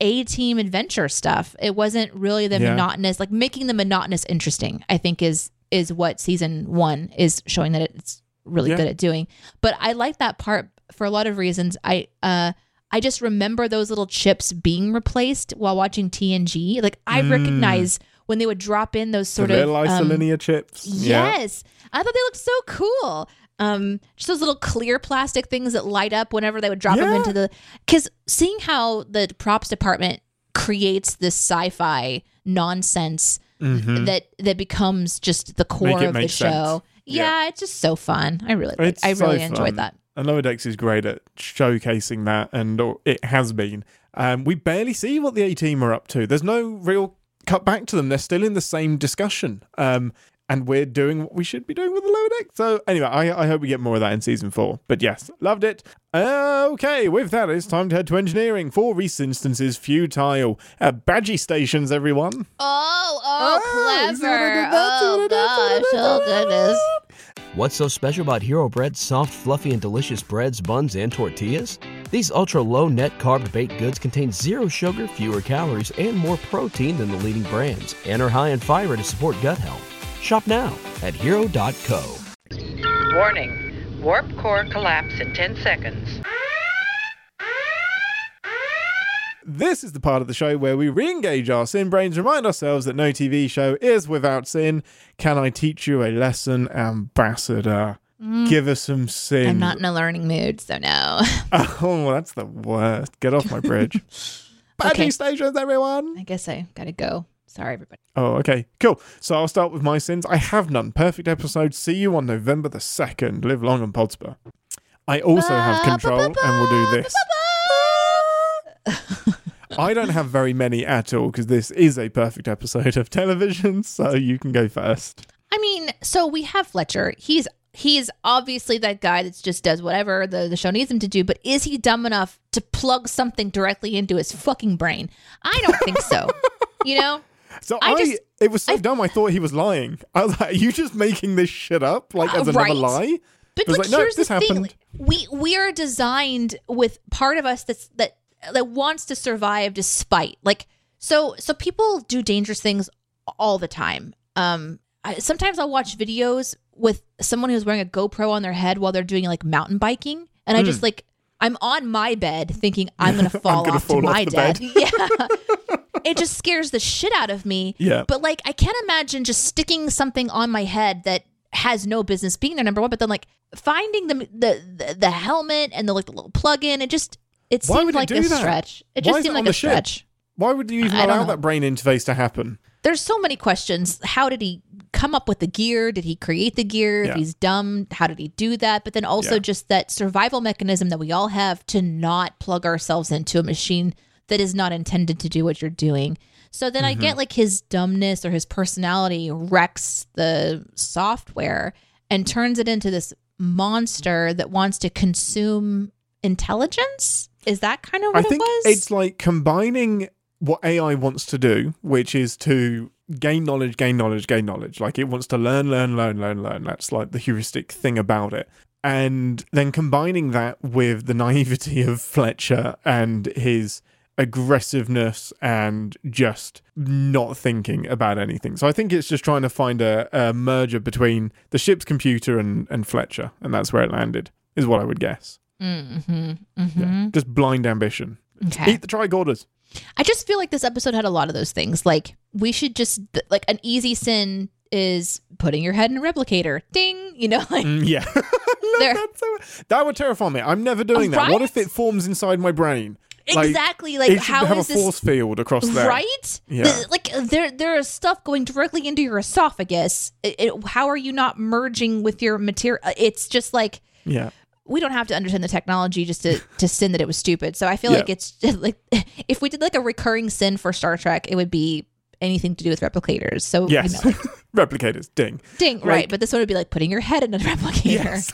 a team adventure stuff it wasn't really the Yeah. monotonous like making the monotonous interesting i think is is what season one is showing that it's really Yeah. good at doing but i like that part for a lot of reasons i uh i just remember those little chips being replaced while watching tng like i Mm. recognize when they would drop in those the sort of little um, isolinear chips. Yeah. Yes. I thought they looked so cool. Um, just those little clear plastic things that light up whenever they would drop them into the. Because seeing how the props department creates this sci-fi nonsense Mhm. that that becomes just the core of the show. Yeah. Yeah, it's just so fun. I really, like, I so really fun. enjoyed that. And Lower Decks is great at showcasing that, and or it has been. Um, we barely see what the A team are up to. There's no real cut back to them. They're still in the same discussion. Um, and we're doing what we should be doing with the Lower Deck. So, anyway, I, I hope we get more of that in season four. But yes, loved it. Okay, with that, it's time to head to engineering. For ReSINstance is, futile. Uh, badgey stations, everyone. Oh, Ah, oh, you see what I clever! did there? See what I Oh did? See what I gosh! Oh goodness! What's so special about Hero Bread's soft, fluffy, and delicious breads, buns, and tortillas? These ultra low net carb baked goods contain zero sugar, fewer calories, and more protein than the leading brands, and are high in fiber to support gut health. Shop now at hero.co. Warning. Warp core collapse in 10 seconds. This is the part of the show where we re engage our sin brains, remind ourselves that no TV show is without sin. Can I teach you a lesson, Ambassador? Give us some sin. Mm. I'm not in a learning mood, so no. Oh, that's the worst. Get off my bridge. Badgey Okay. stations, everyone. I guess I gotta go. Sorry, everybody. Oh, okay. Cool. So I'll start with my sins. I have none. Perfect episode. See you on November the 2nd. Live long and prosper. I also have control and will do this. I don't have very many at all because this is a perfect episode of television, so you can go first. I mean, so we have Fletcher. He's he's obviously that guy that just does whatever the, the show needs him to do, but is he dumb enough to plug something directly into his fucking brain? I don't think so. you know? So I I, just- it was so I- dumb. I thought he was lying. I was like, "Are you just making this shit up, like as another right. lie?" But like, no, here's this the thing: happened. we we are designed with part of us that's that that wants to survive despite like so so people do dangerous things all the time. Um, I, sometimes I'll watch videos with someone who's wearing a GoPro on their head while they're doing like mountain biking, and I just like. I'm on my bed thinking I'm gonna fall gonna off fall to off my death. bed. Yeah. it just scares the shit out of me. Yeah. But like I can't imagine just sticking something on my head that has no business being there, number one. But then like finding the the the, the helmet and the like the little plug in, it just it Why seemed it like a that? stretch. It Why just seemed it like a ship? stretch. Why would you even allow that brain interface to happen? There's so many questions. How did he come up with the gear? Did he create the gear? Yeah. If he's dumb, how did he do that? But then also Yeah. just that survival mechanism that we all have to not plug ourselves into a machine that is not intended to do what you're doing. So then I Mm-hmm. get like his dumbness or his personality wrecks the software and turns it into this monster that wants to consume intelligence. Is that kind of what I think it was? it's like combining what AI wants to do, which is to gain knowledge, gain knowledge, gain knowledge. Like it wants to learn, learn, learn, learn, learn. That's like the heuristic thing about it. And then combining that with the naivety of Fletcher and his aggressiveness and just not thinking about anything. So I think it's just trying to find a, a merger between the ship's computer and, and Fletcher, and that's where it landed, is what I would guess. mm-hmm, mm-hmm. Just blind ambition. Okay. Eat the tricorders. I just feel like this episode had a lot of those things. Like we should just like an easy sin is putting your head in a replicator. Ding, you know, like Mm, yeah. So- that would terrify me. I'm never doing that. What if it forms inside my brain? Like, exactly like how have is a this force field across there. right? Yeah. The- like there there is stuff going directly into your esophagus. It, it- how are you not merging with your material? It's just like Yeah. We don't have to understand the technology just to to sin that it was stupid. So I feel Yeah. like it's like if we did like a recurring sin for Star Trek, it would be anything to do with replicators. So Yes. you know, Replicators. Ding. ding, Like- right? But this one would be like putting your head in a replicator. Yes.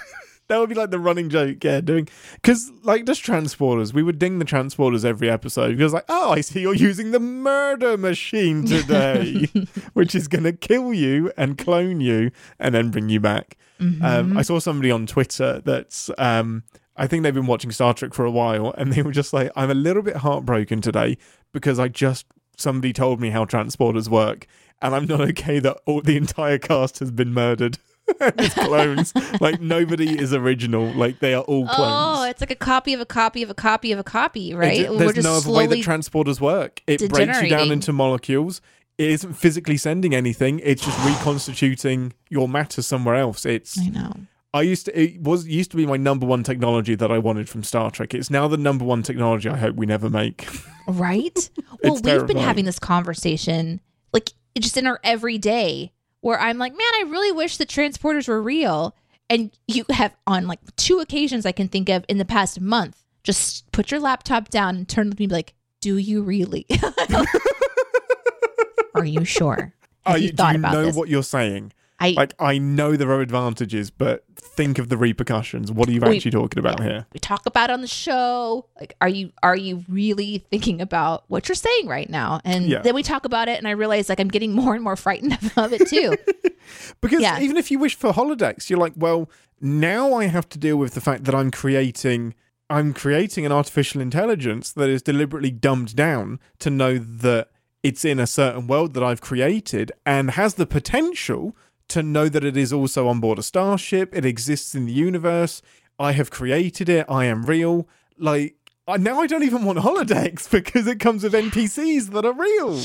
That would be like the running joke. Yeah. Doing. Because, like, just transporters. We would ding the transporters every episode because, like, oh, I see you're using the murder machine today, which is going to kill you and clone you and then bring you back. Mm-hmm. Um, I saw somebody on Twitter that's. Um, I think they've been watching Star Trek for a while, and they were just like, "I'm a little bit heartbroken today because I just somebody told me how transporters work, and I'm not okay that all the entire cast has been murdered." it's clones. like nobody is original. Like they are all clones. Oh, it's like a copy of a copy of a copy of a copy, right? ju- there's no other way that transporters work. It breaks you down into molecules. It isn't physically sending anything. It's just reconstituting your matter somewhere else. It's I know. I used to it was used to be my number one technology that I wanted from Star Trek. It's now the number one technology I hope we never make. Right? well, we've been having this conversation. Like just in our everyday where I'm like, man, I really wish the transporters were real. And you have on like two occasions I can think of in the past month, just put your laptop down and turn to me and be like, do you really? Are you sure? Have Are you, you, do thought you about know this? what you're saying? I Like, I know there are advantages, but think of the repercussions. What are you We- actually talking about here? we talk about on the show. Like, are you are you really thinking about what you're saying right now? And Yeah. then we talk about it, and I realize like I'm getting more and more frightened of it too. Because Yeah. even if you wish for holodecks, you're like, well, now I have to deal with the fact that I'm creating I'm creating an artificial intelligence that is deliberately dumbed down to know that it's in a certain world that I've created and has the potential to know that it is also on board a starship, it exists in the universe, I have created it, I am real. Like I, now I don't even want holodecks because it comes with NPCs that are real.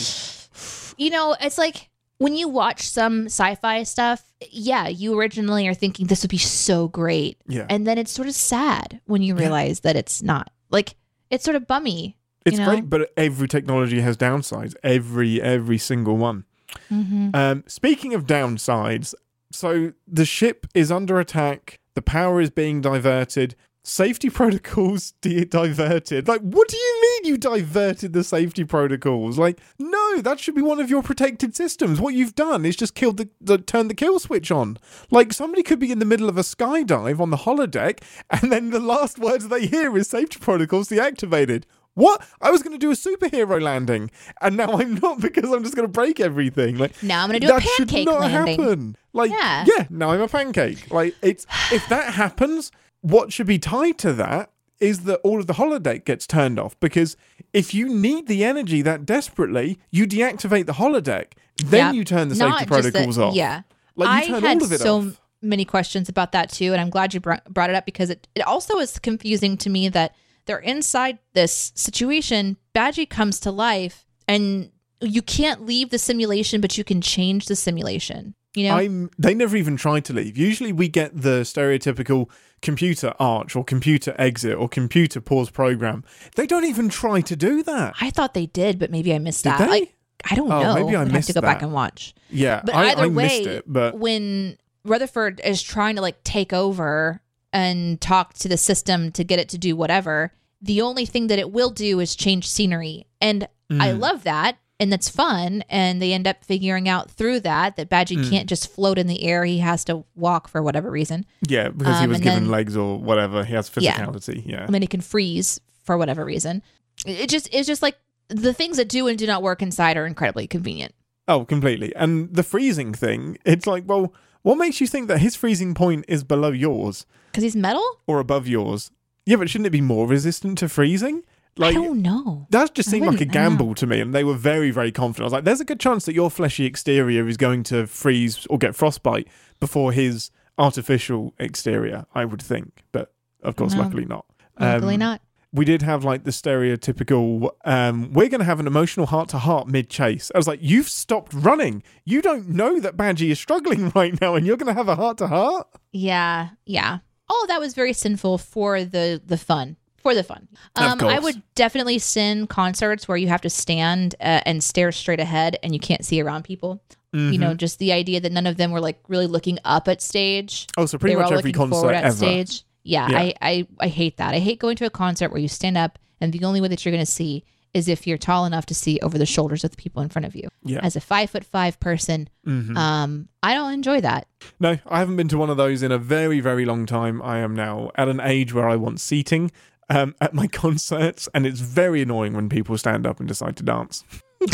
you know, it's like when you watch some sci-fi stuff. Yeah, you originally are thinking this would be so great, Yeah. and then it's sort of sad when you realize that it's not. Like it's sort of bummy. It's you know? great, but every technology has downsides. Every every single one. Mm-hmm. Um, speaking of downsides, so the ship is under attack. The power is being diverted. Safety protocols di- diverted. Like, what do you mean you diverted the safety protocols? Like, no, that should be one of your protected systems. What you've done is just killed the, the turn the kill switch on. Like, somebody could be in the middle of a skydive on the holodeck, and then the last words they hear is safety protocols deactivated. What? I was going to do a superhero landing, and now I'm not because I'm just going to break everything. Like Now I'm gonna do a that should pancake not landing. happen. Like Yeah. yeah, now I'm a pancake. Like it's if that happens, what should be tied to that is that all of the holodeck gets turned off because if you need the energy that desperately, you deactivate the holodeck, then Yep. you turn the Not safety just the- protocols off. Yeah. Like I you turn had all of it so off. many questions about that too, and I'm glad you br- brought it up because it, it also is confusing to me that they're inside this situation. Badgey comes to life, and you can't leave the simulation, but you can change the simulation. You know, I'm they never even tried to leave. Usually we get the stereotypical computer arch or computer exit or computer pause program. They don't even try to do that. I thought they did, but maybe I missed Did that. they? Like, I don't Oh, know. maybe I I'd have missed to go back that. and watch. Yeah, But I, either I way, missed it. But when Rutherford is trying to like take over and talk to the system to get it to do whatever, the only thing that it will do is change scenery. And I Mm. love that. And that's fun. And they end up figuring out through that that Badgey Mm. can't just float in the air. He has to walk for whatever reason. Yeah, because he Um, was given then- legs or whatever. He has physicality. Yeah. And then he can freeze for whatever reason. It it just it's just like the things that do and do not work inside are incredibly convenient. Oh, completely. And the freezing thing, it's like, well, what makes you think that his freezing point is below yours Because he's metal? or above yours? Yeah, but shouldn't it be more resistant to freezing? Like I don't know. that just I seemed like a wouldn't- I don't know. gamble to me, and they were very, very confident. I was like, "There's a good chance that your fleshy exterior is going to freeze or get frostbite before his artificial exterior." I would think, but of course, No. luckily not. Luckily Um, not. We did have like the stereotypical um we're going to have an emotional heart to heart mid chase i was like you've stopped running you don't know that Badgey is struggling right now and you're going to have a heart to heart Yeah, yeah. All of that was very sinful for the the fun. For the fun. Um, I would definitely sin concerts where you have to stand uh, and stare straight ahead and you can't see around people. You know, just the idea that none of them were like really looking up at stage. oh so pretty they much every concert ever stage. Yeah, Yeah. I, I I hate that. I hate going to a concert where you stand up and the only way that you're going to see is if you're tall enough to see over the shoulders of the people in front of you. Yeah. As a five foot five person, Mhm. um, I don't enjoy that. no i haven't been to one of those in a very very long time i am now at an age where i want seating um, at my concerts and it's very annoying when people stand up and decide to dance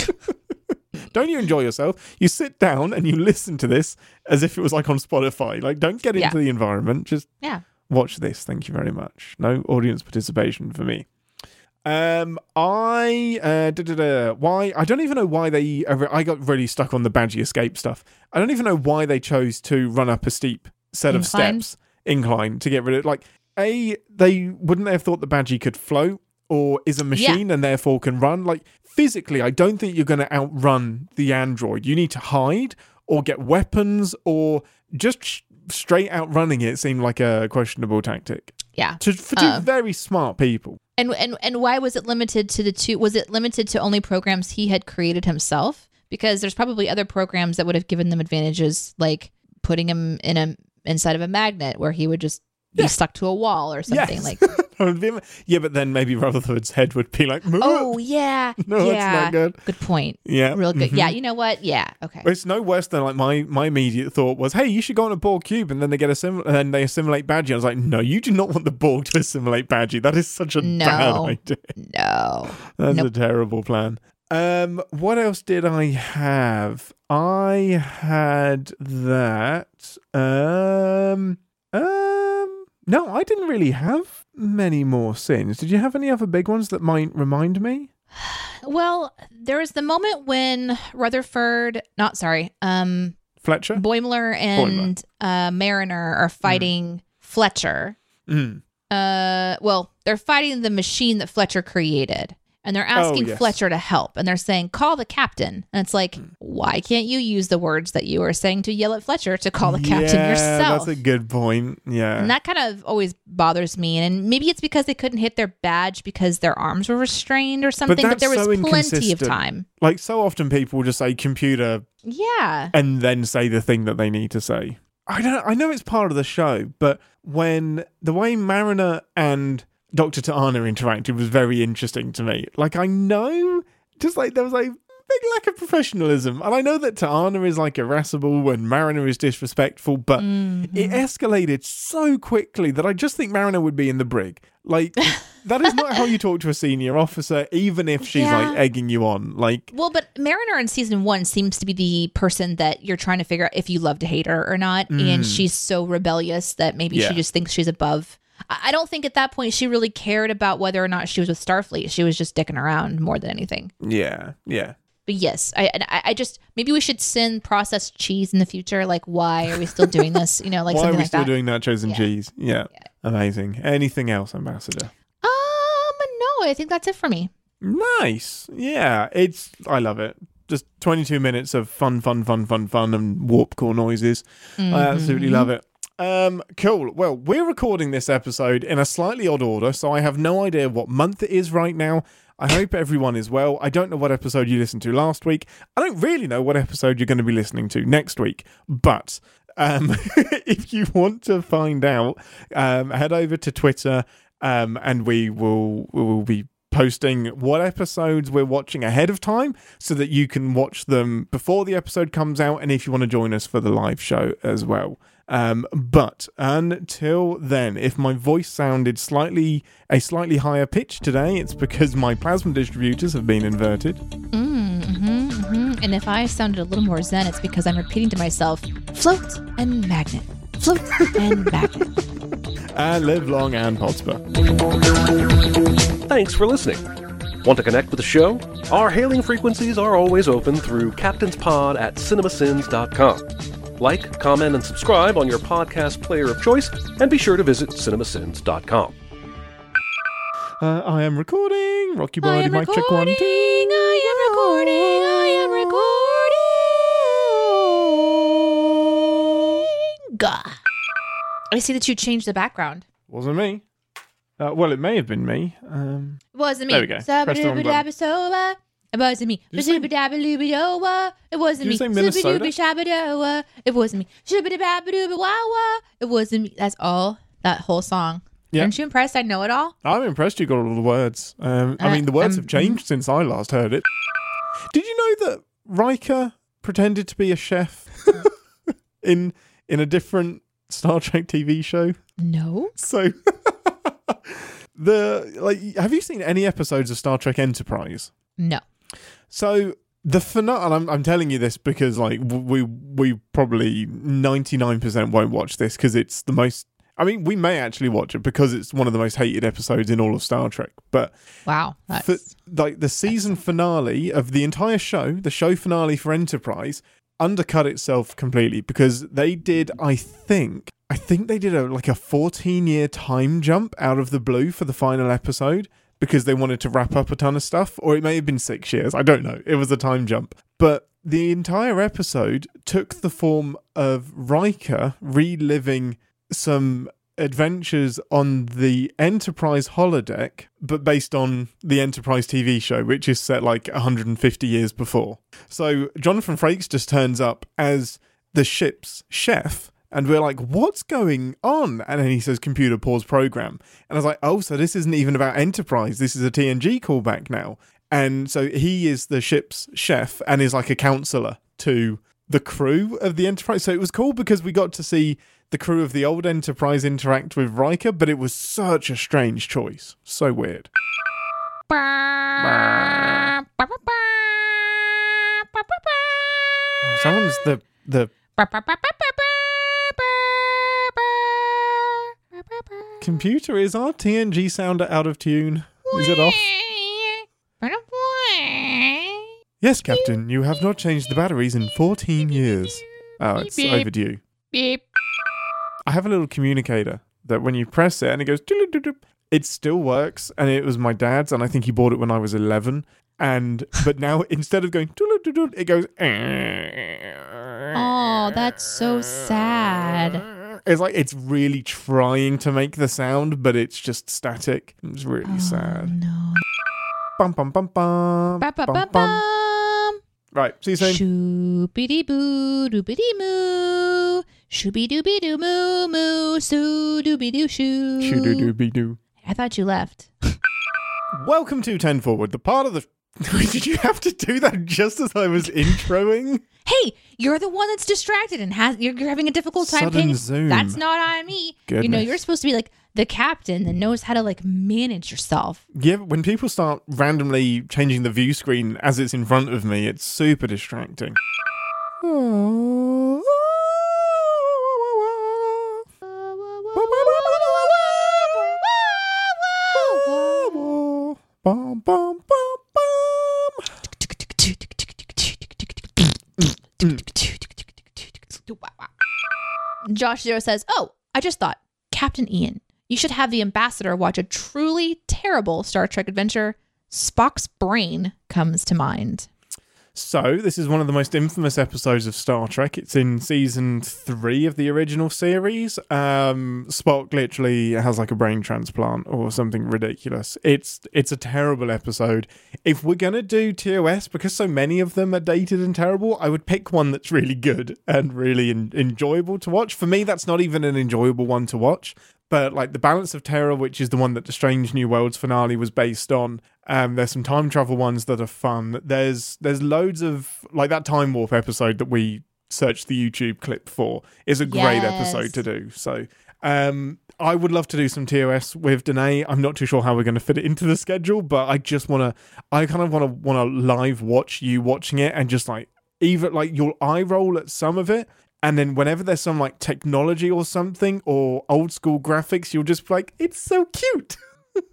don't you enjoy yourself you sit down and you listen to this as if it was like on spotify like don't get into Yeah. the environment just Yeah. Watch this. Thank you very much. No audience participation for me. Um, I uh, da, da, da, why I don't even know why they. I got really stuck on the Badgey escape stuff. I don't even know why they chose to run up a steep set of Incline? steps, incline to get rid of. Like, a they wouldn't they have thought the Badgey could float or is a machine and therefore can run. Like physically, I don't think you're going to outrun the android. You need to hide or get weapons or just sh- straight out running it seemed like a questionable tactic Yeah. to, for two Uh. very smart people. And and and why was it limited to the two? Was it limited to only programs he had created himself? because there's probably other programs that would have given them advantages, like putting him in a inside of a magnet where he would just be stuck to a wall or something. Yes. Like, That would be am- yeah, but then maybe Rutherford's head would be like, oh yeah, no, that's not good. good point. Yeah, Real good. mhm. Yeah, you know what? Yeah, okay. It's no worse than like my my immediate thought was, hey, you should go on a Borg cube, and then they get assimil- and then they assimilate Badgey. I was like, no, you do not want the Borg to assimilate Badgey. That is such a No. bad idea. No. That's Nope. a terrible plan. Um, what else did I have? I had that. Um, um, no, I didn't really have many more sins. Did you have any other big ones that might remind me? Well, there was the moment when Rutherford, not sorry, um, Fletcher. Boimler and uh, Mariner are fighting Fletcher. Mm. Uh, well, they're fighting the machine that Fletcher created, and they're oh, asking Oh, yes. Fletcher to help, and they're saying, "Call the captain." And it's like, hmm. why can't you use the words that you were saying to yell at Fletcher to call the captain yourself? That's a good point. Yeah. And that kind of always bothers me. And maybe it's because they couldn't hit their badge because their arms were restrained or something. But, that's there was so plenty of time. like so often people just say computer Yeah. and then say the thing that they need to say. I don't I know it's part of the show, but when the way Mariner and Dr. Ta'ana interacted was very interesting to me. Like I know just like there was like big lack of professionalism. And I know that Ta'ana is like irascible and Mariner is disrespectful, but Mm-hmm. it escalated so quickly that I just think Mariner would be in the brig. Like that is not how you talk to a senior officer, even if she's Yeah. like egging you on. Like Well, but Mariner in season one seems to be the person that you're trying to figure out if you love to hate her or not. And she's so rebellious that maybe Mm. Yeah. she just thinks she's above. I don't think at that point she really cared about whether or not she was with Starfleet. She was just dicking around more than anything. yeah, yeah. But yes, I I, I just maybe we should send processed cheese in the future. Like, why are we still doing this? You know, like Why are we like still that. doing nachos and Yeah. cheese? Yeah. Amazing. Anything else, Ambassador? um, no, I think that's it for me. Nice. Yeah. It's I love it. Just 22 minutes of fun, fun, fun, fun, fun, and warp core noises. I absolutely love it. Um, cool. Well, we're recording this episode in a slightly odd order, so I have no idea what month it is right now. I hope everyone is well. I don't know what episode you listened to last week. I don't really know what episode you're going to be listening to next week. But um, if you want to find out, um, head over to Twitter um, and we will we will be posting what episodes we're watching ahead of time so that you can watch them before the episode comes out and if you want to join us for the live show as well. Um, but until then, if my voice sounded slightly a slightly higher pitch today, it's because my plasma distributors have been inverted. Mm-hmm, hmm And if I sounded a little more zen, it's because I'm repeating to myself, float and magnet, float and magnet. And live long and prosper. Thanks for listening. Want to connect with the show? Our hailing frequencies are always open through captainspod at cinemasins.com. Like, comment, and subscribe on your podcast player of choice, and be sure to visit cinemasins.com. Uh, I am recording. Rocky I body am mic check one recording. two. I am recording. I am recording. Gah. I see that you changed the background. Wasn't me. Uh, well, it may have been me. Um, wasn't me. There we go. Press the wrong button. It wasn't me. Did you say- Ba-zibba-dabba-looba-doba. It wasn't Did me. you say Minnesota? Zibba-dooba-shabba-doa. It wasn't me. It wasn't me. That's all. That whole song. Yeah. Aren't you impressed? I know it all. I'm impressed you got all the words. Um, I Uh, mean, the words um, have changed since I last heard it. Did you know that Riker pretended to be a chef in in a different Star Trek TV show? No. So the like, have you seen any episodes of Star Trek Enterprise? No. So the finale, and I'm, I'm telling you this because like we we probably 99% won't watch this because it's the most. I mean, we may actually watch it because it's one of the most hated episodes in all of Star Trek. But Wow. For like the season finale of the entire show, the show finale for Enterprise, undercut itself completely because they did, I think, I think they did a like a 14 year time jump out of the blue for the final episode because they wanted to wrap up a ton of stuff, or it may have been six years. I don't know. It was a time jump, but. The entire episode took the form of Riker reliving some adventures on the Enterprise holodeck, but based on the Enterprise TV show, which is set like 150 years before. So Jonathan Frakes just turns up as the ship's chef. And we're like, what's going on? And then he says, computer pause program. And I was like, oh, so this isn't even about Enterprise. This is a TNG callback now. And so he is the ship's chef and is like a counselor to the crew of the Enterprise. So it was cool because we got to see the crew of the old Enterprise interact with Riker, but it was such a strange choice. So weird. Someone's the the computer is our TNG sounder out of tune. Is it off? Yes, Captain. You have not changed the batteries in 14 years. Oh, it's Beep. overdue. Beep. I have a little communicator that when you press it and it goes, it still works. And it was my dad's, and I think he bought it when I was 11. And but now instead of going, it goes. Oh, that's so sad. It's like it's really trying to make the sound, but it's just static. It's really Oh, sad. no. Bum bum bum bum. Ba, ba, bum, bum. bum. Right, see you soon. Shoopity boo doopity moo. Shooby dooby doo moo moo. Soo dooby doo shoo. Shoo-doo-doo-be-doo. I thought you left. Welcome to Ten Forward, the part of the. Did you have to do that just as I was introing? Hey, you're the one that's distracted and has you're, you're having a difficult time Sudden paying. zoom. That's not on me. You know, Goodness. you're supposed to be like the captain that knows how to like manage yourself. Yeah, but when people start randomly changing the view screen as it's in front of me, it's super distracting. Bum, bum, bum, bum. Mm. Josh Zero says, "Oh, I just thought, Captain Ian, you should have the ambassador watch a truly terrible Star Trek adventure. Spock's brain comes to mind." So, this is one of the most infamous episodes of Star Trek. It's in season three of the original series. Um, Spock literally has like a brain transplant or something ridiculous. It's it's a terrible episode. If we're gonna do TOS, because so many of them are dated and terrible, I would pick one that's really good and really en- enjoyable to watch. For me, that's not even an enjoyable one to watch. But like the Balance of Terror, which is the one that the Strange New Worlds finale was based on, um, there's some time travel ones that are fun. There's there's loads of like that time warp episode that we searched the YouTube clip for is a great Yes. episode to do. So um, I would love to do some TOS with Deneé. I'm not too sure how we're going to fit it into the schedule, but I just want to. I kind of want to want to live watch you watching it and just like even like you'll eye roll at some of it. And then whenever there's some like technology or something or old school graphics, you'll just be like, it's so cute.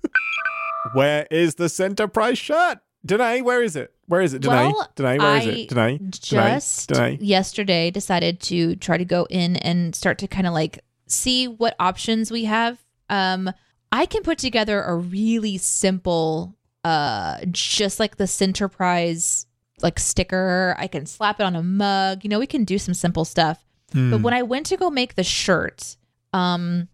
Where is the Sinterprise shirt? Deneé, where is it? Where is it? Deneé? Well, Deneé, where is I it? Deneé? Just Deneé? Yesterday decided to try to go in and start to kind of like see what options we have. Um, I can put together a really simple, uh, just like the center Sinterprise like sticker. I can slap it on a mug. You know, we can do some simple stuff. Hmm. But when I went to go make the shirt, um,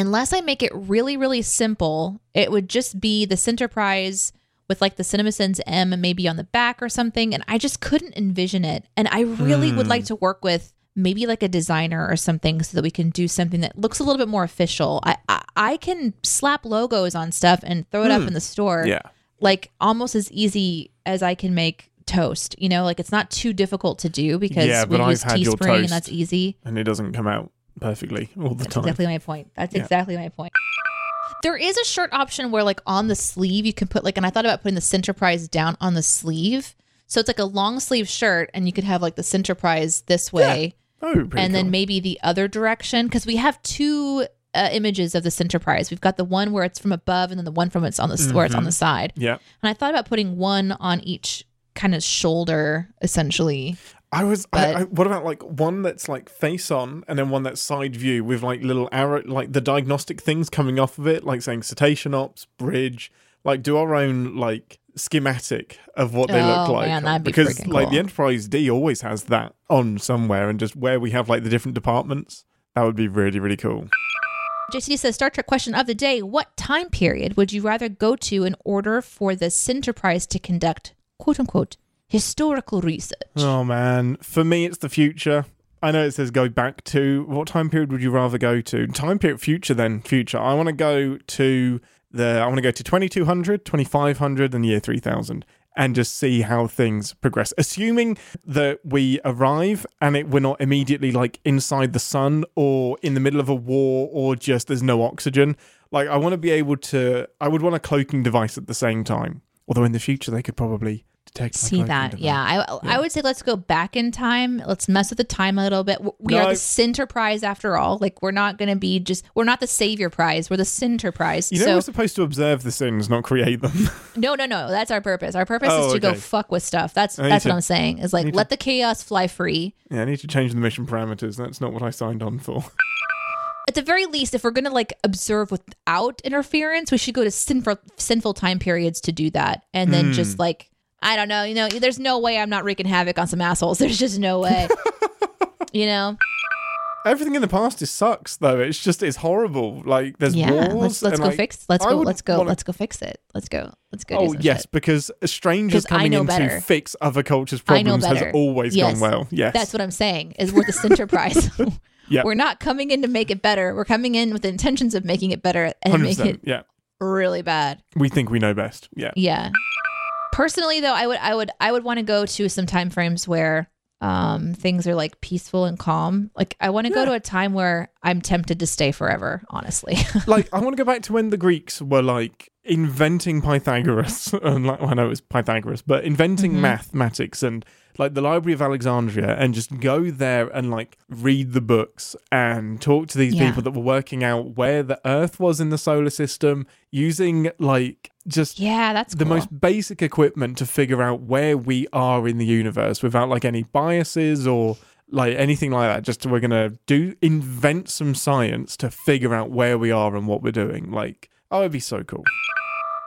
unless I make it really, really simple, it would just be the Sinterprise with like the CinemaSins M maybe on the back or something. And I just couldn't envision it. And I really would like hmm. to work with maybe like a designer or something so that we can do something that looks a little bit more official. I I, I can slap logos on stuff and throw it up in hmm. the store Yeah. like almost as easy as I can make toast. You know, like it's not too difficult to do because Yeah, we use Teespring and that's easy. And it doesn't come out perfectly all the That's time. exactly my point. That's Yeah. exactly my point. There is a shirt option where like on the sleeve you can put like and I thought about putting the Sinterprise down on the sleeve. So it's like a long sleeve shirt and you could have like the Sinterprise this way Oh, pretty and then maybe the other direction because we have two uh, images of the Sinterprise. We've got the one where it's from above and then the one from it's on the where it's Mm-hmm. on the side. Yeah. And I thought about putting one on each kind of shoulder, essentially. I was. But- I, what about like one that's like face on, and then one that's side view with like little arrow, like the diagnostic things coming off of it, like saying cetacean ops, bridge. Like do our own like schematic of what they look Oh, like, man, that'd be because like cool. the Enterprise D always has that on somewhere, and just where we have like the different departments, that would be really really cool. JCD says Star Trek question of the day What time period would you rather go to in order for the Enterprise to conduct, quote unquote, historical research? Oh man, for me it's the future. I know it says go back to. What time period would you rather go to? Time period future then future. I want to go to the. I want to go to 2200, 2500, and the year 3000, and just see how things progress. Assuming that we arrive and it we're not immediately like inside the sun or in the middle of a war or just there's no oxygen. Like I want to be able to. I would want a cloaking device at the same time. Although in the future they could probably my See that? Yeah. I, I would say let's go back in time. Let's mess with the time a little bit. We are the Sinterprise after all. Like, we're not going to be just, we're not the Savior Prize. We're the Sinterprise. You know so, we're supposed to observe the sins, not create them. no, no, no. That's our purpose. Our purpose Oh, is to go fuck with stuff. That's that's to- what I'm saying. Is like, let the chaos fly free. yeah, I need to change the mission parameters. That's not what I signed on for. at the very least, if we're gonna like observe without interference, we should go to sinful sinful time periods to do that, and then Hmm. just like I don't know, you know, there's no way I'm not wreaking havoc on some assholes. There's just no way, you know. Everything in the past is sucks though. It's just it's horrible. Like there's Yeah, wars. let's let's go like, fix. Let's I go. Let's go. wanna- Let's go fix it. Let's go. Let's go. do Oh yes, shit. because strangers coming in better. to fix other cultures' problems has always Yes. gone well. Yes, That's what I'm saying. Is we're the Sinterprise. Yeah. We're not coming in to make it better. We're coming in with the intentions of making it better and make it Yeah, really bad. we think we know best. Yeah, Yeah. Personally though, I would I would I would want to go to some time frames where um things are like peaceful and calm. Like I want to go Yeah. to a time where I'm tempted to stay forever, honestly. like I want to go back to when the Greeks were like inventing Pythagoras, and like well, I know it was Pythagoras, but inventing Mhm. mathematics and like the Library of Alexandria, and just go there and like read the books and talk to these Yeah. people that were working out where the Earth was in the solar system, using like just yeah, that's the cool. most basic equipment to figure out where we are in the universe without like any biases or like anything like that just we're gonna do invent some science to figure out where we are and what we're doing like oh it'd be so cool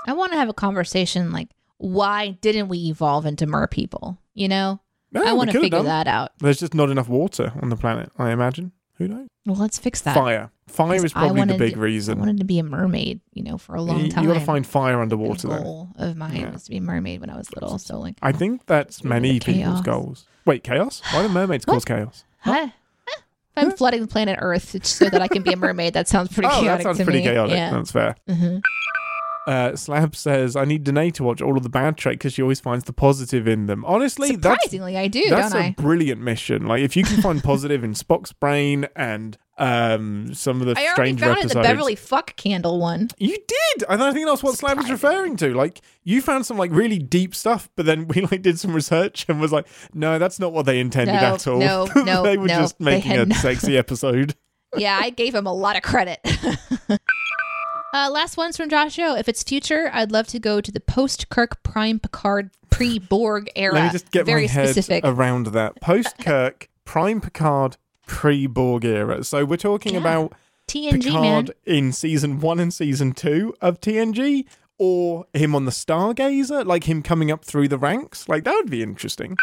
I want to have a conversation like why didn't we evolve into mer people? You know? No, I want to figure that out. there's just not enough water on the planet i imagine who knows Well, let's fix that. fire Fire is probably the big to- reason I wanted to be a mermaid, you know, for a long you, time. you gotta find fire underwater then goal of mine Yeah. was to be a mermaid when I was little. So like, i think that's many people's goals wait chaos why do mermaids cause chaos huh? If I'm flooding the planet Earth so that I can be a mermaid. That sounds pretty oh chaotic that sounds to pretty me. chaotic Yeah. that's fair hmm Uh, Slab says, I need Deneé to watch all of the bad Trek because she always finds the positive in them. Honestly, that's, Surprisingly, I do, that's a I? brilliant mission. Like, if you can find positive in Spock's brain and um, some of the I stranger found it in the Beverly Fuck Candle one. You did! And I think that's what Slab was referring to. Like, you found some, like, really deep stuff, but then we, like, did some research and was like, no, that's not what they intended No, at all. no, no, they were no. just making a no- sexy episode. Yeah, I gave him a lot of credit. Uh, last one's from Joshua. If it's future, I'd love to go to the post Kirk Prime Picard pre Borg era. Let me just get Very my head specific. around that. Post Kirk, Prime Picard, pre Borg era. So we're talking Yeah. about TNG Picard man. in season one and season two of TNG, or him on the Stargazer, like him coming up through the ranks. Like that would be interesting.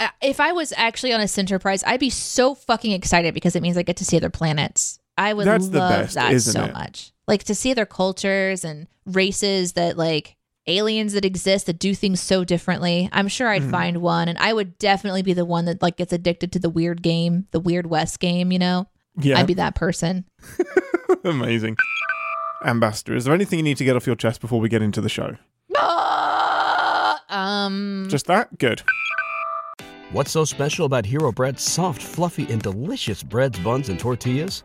Uh, if I was actually on a Enterprise, I'd be so fucking excited because it means I get to see other planets. I would That's the love best, that so it? much. Like to see their cultures and races that like aliens that exist that do things so differently. I'm sure I'd Mhm. find one and I would definitely be the one that like gets addicted to the weird game, the Weird West game, you know? Yeah, I'd be that person. amazing. Ambassador, is there anything you need to get off your chest before we get into the show? um Just that? Good. What's so special about Hero Bread's soft, fluffy, and delicious breads, buns, and tortillas?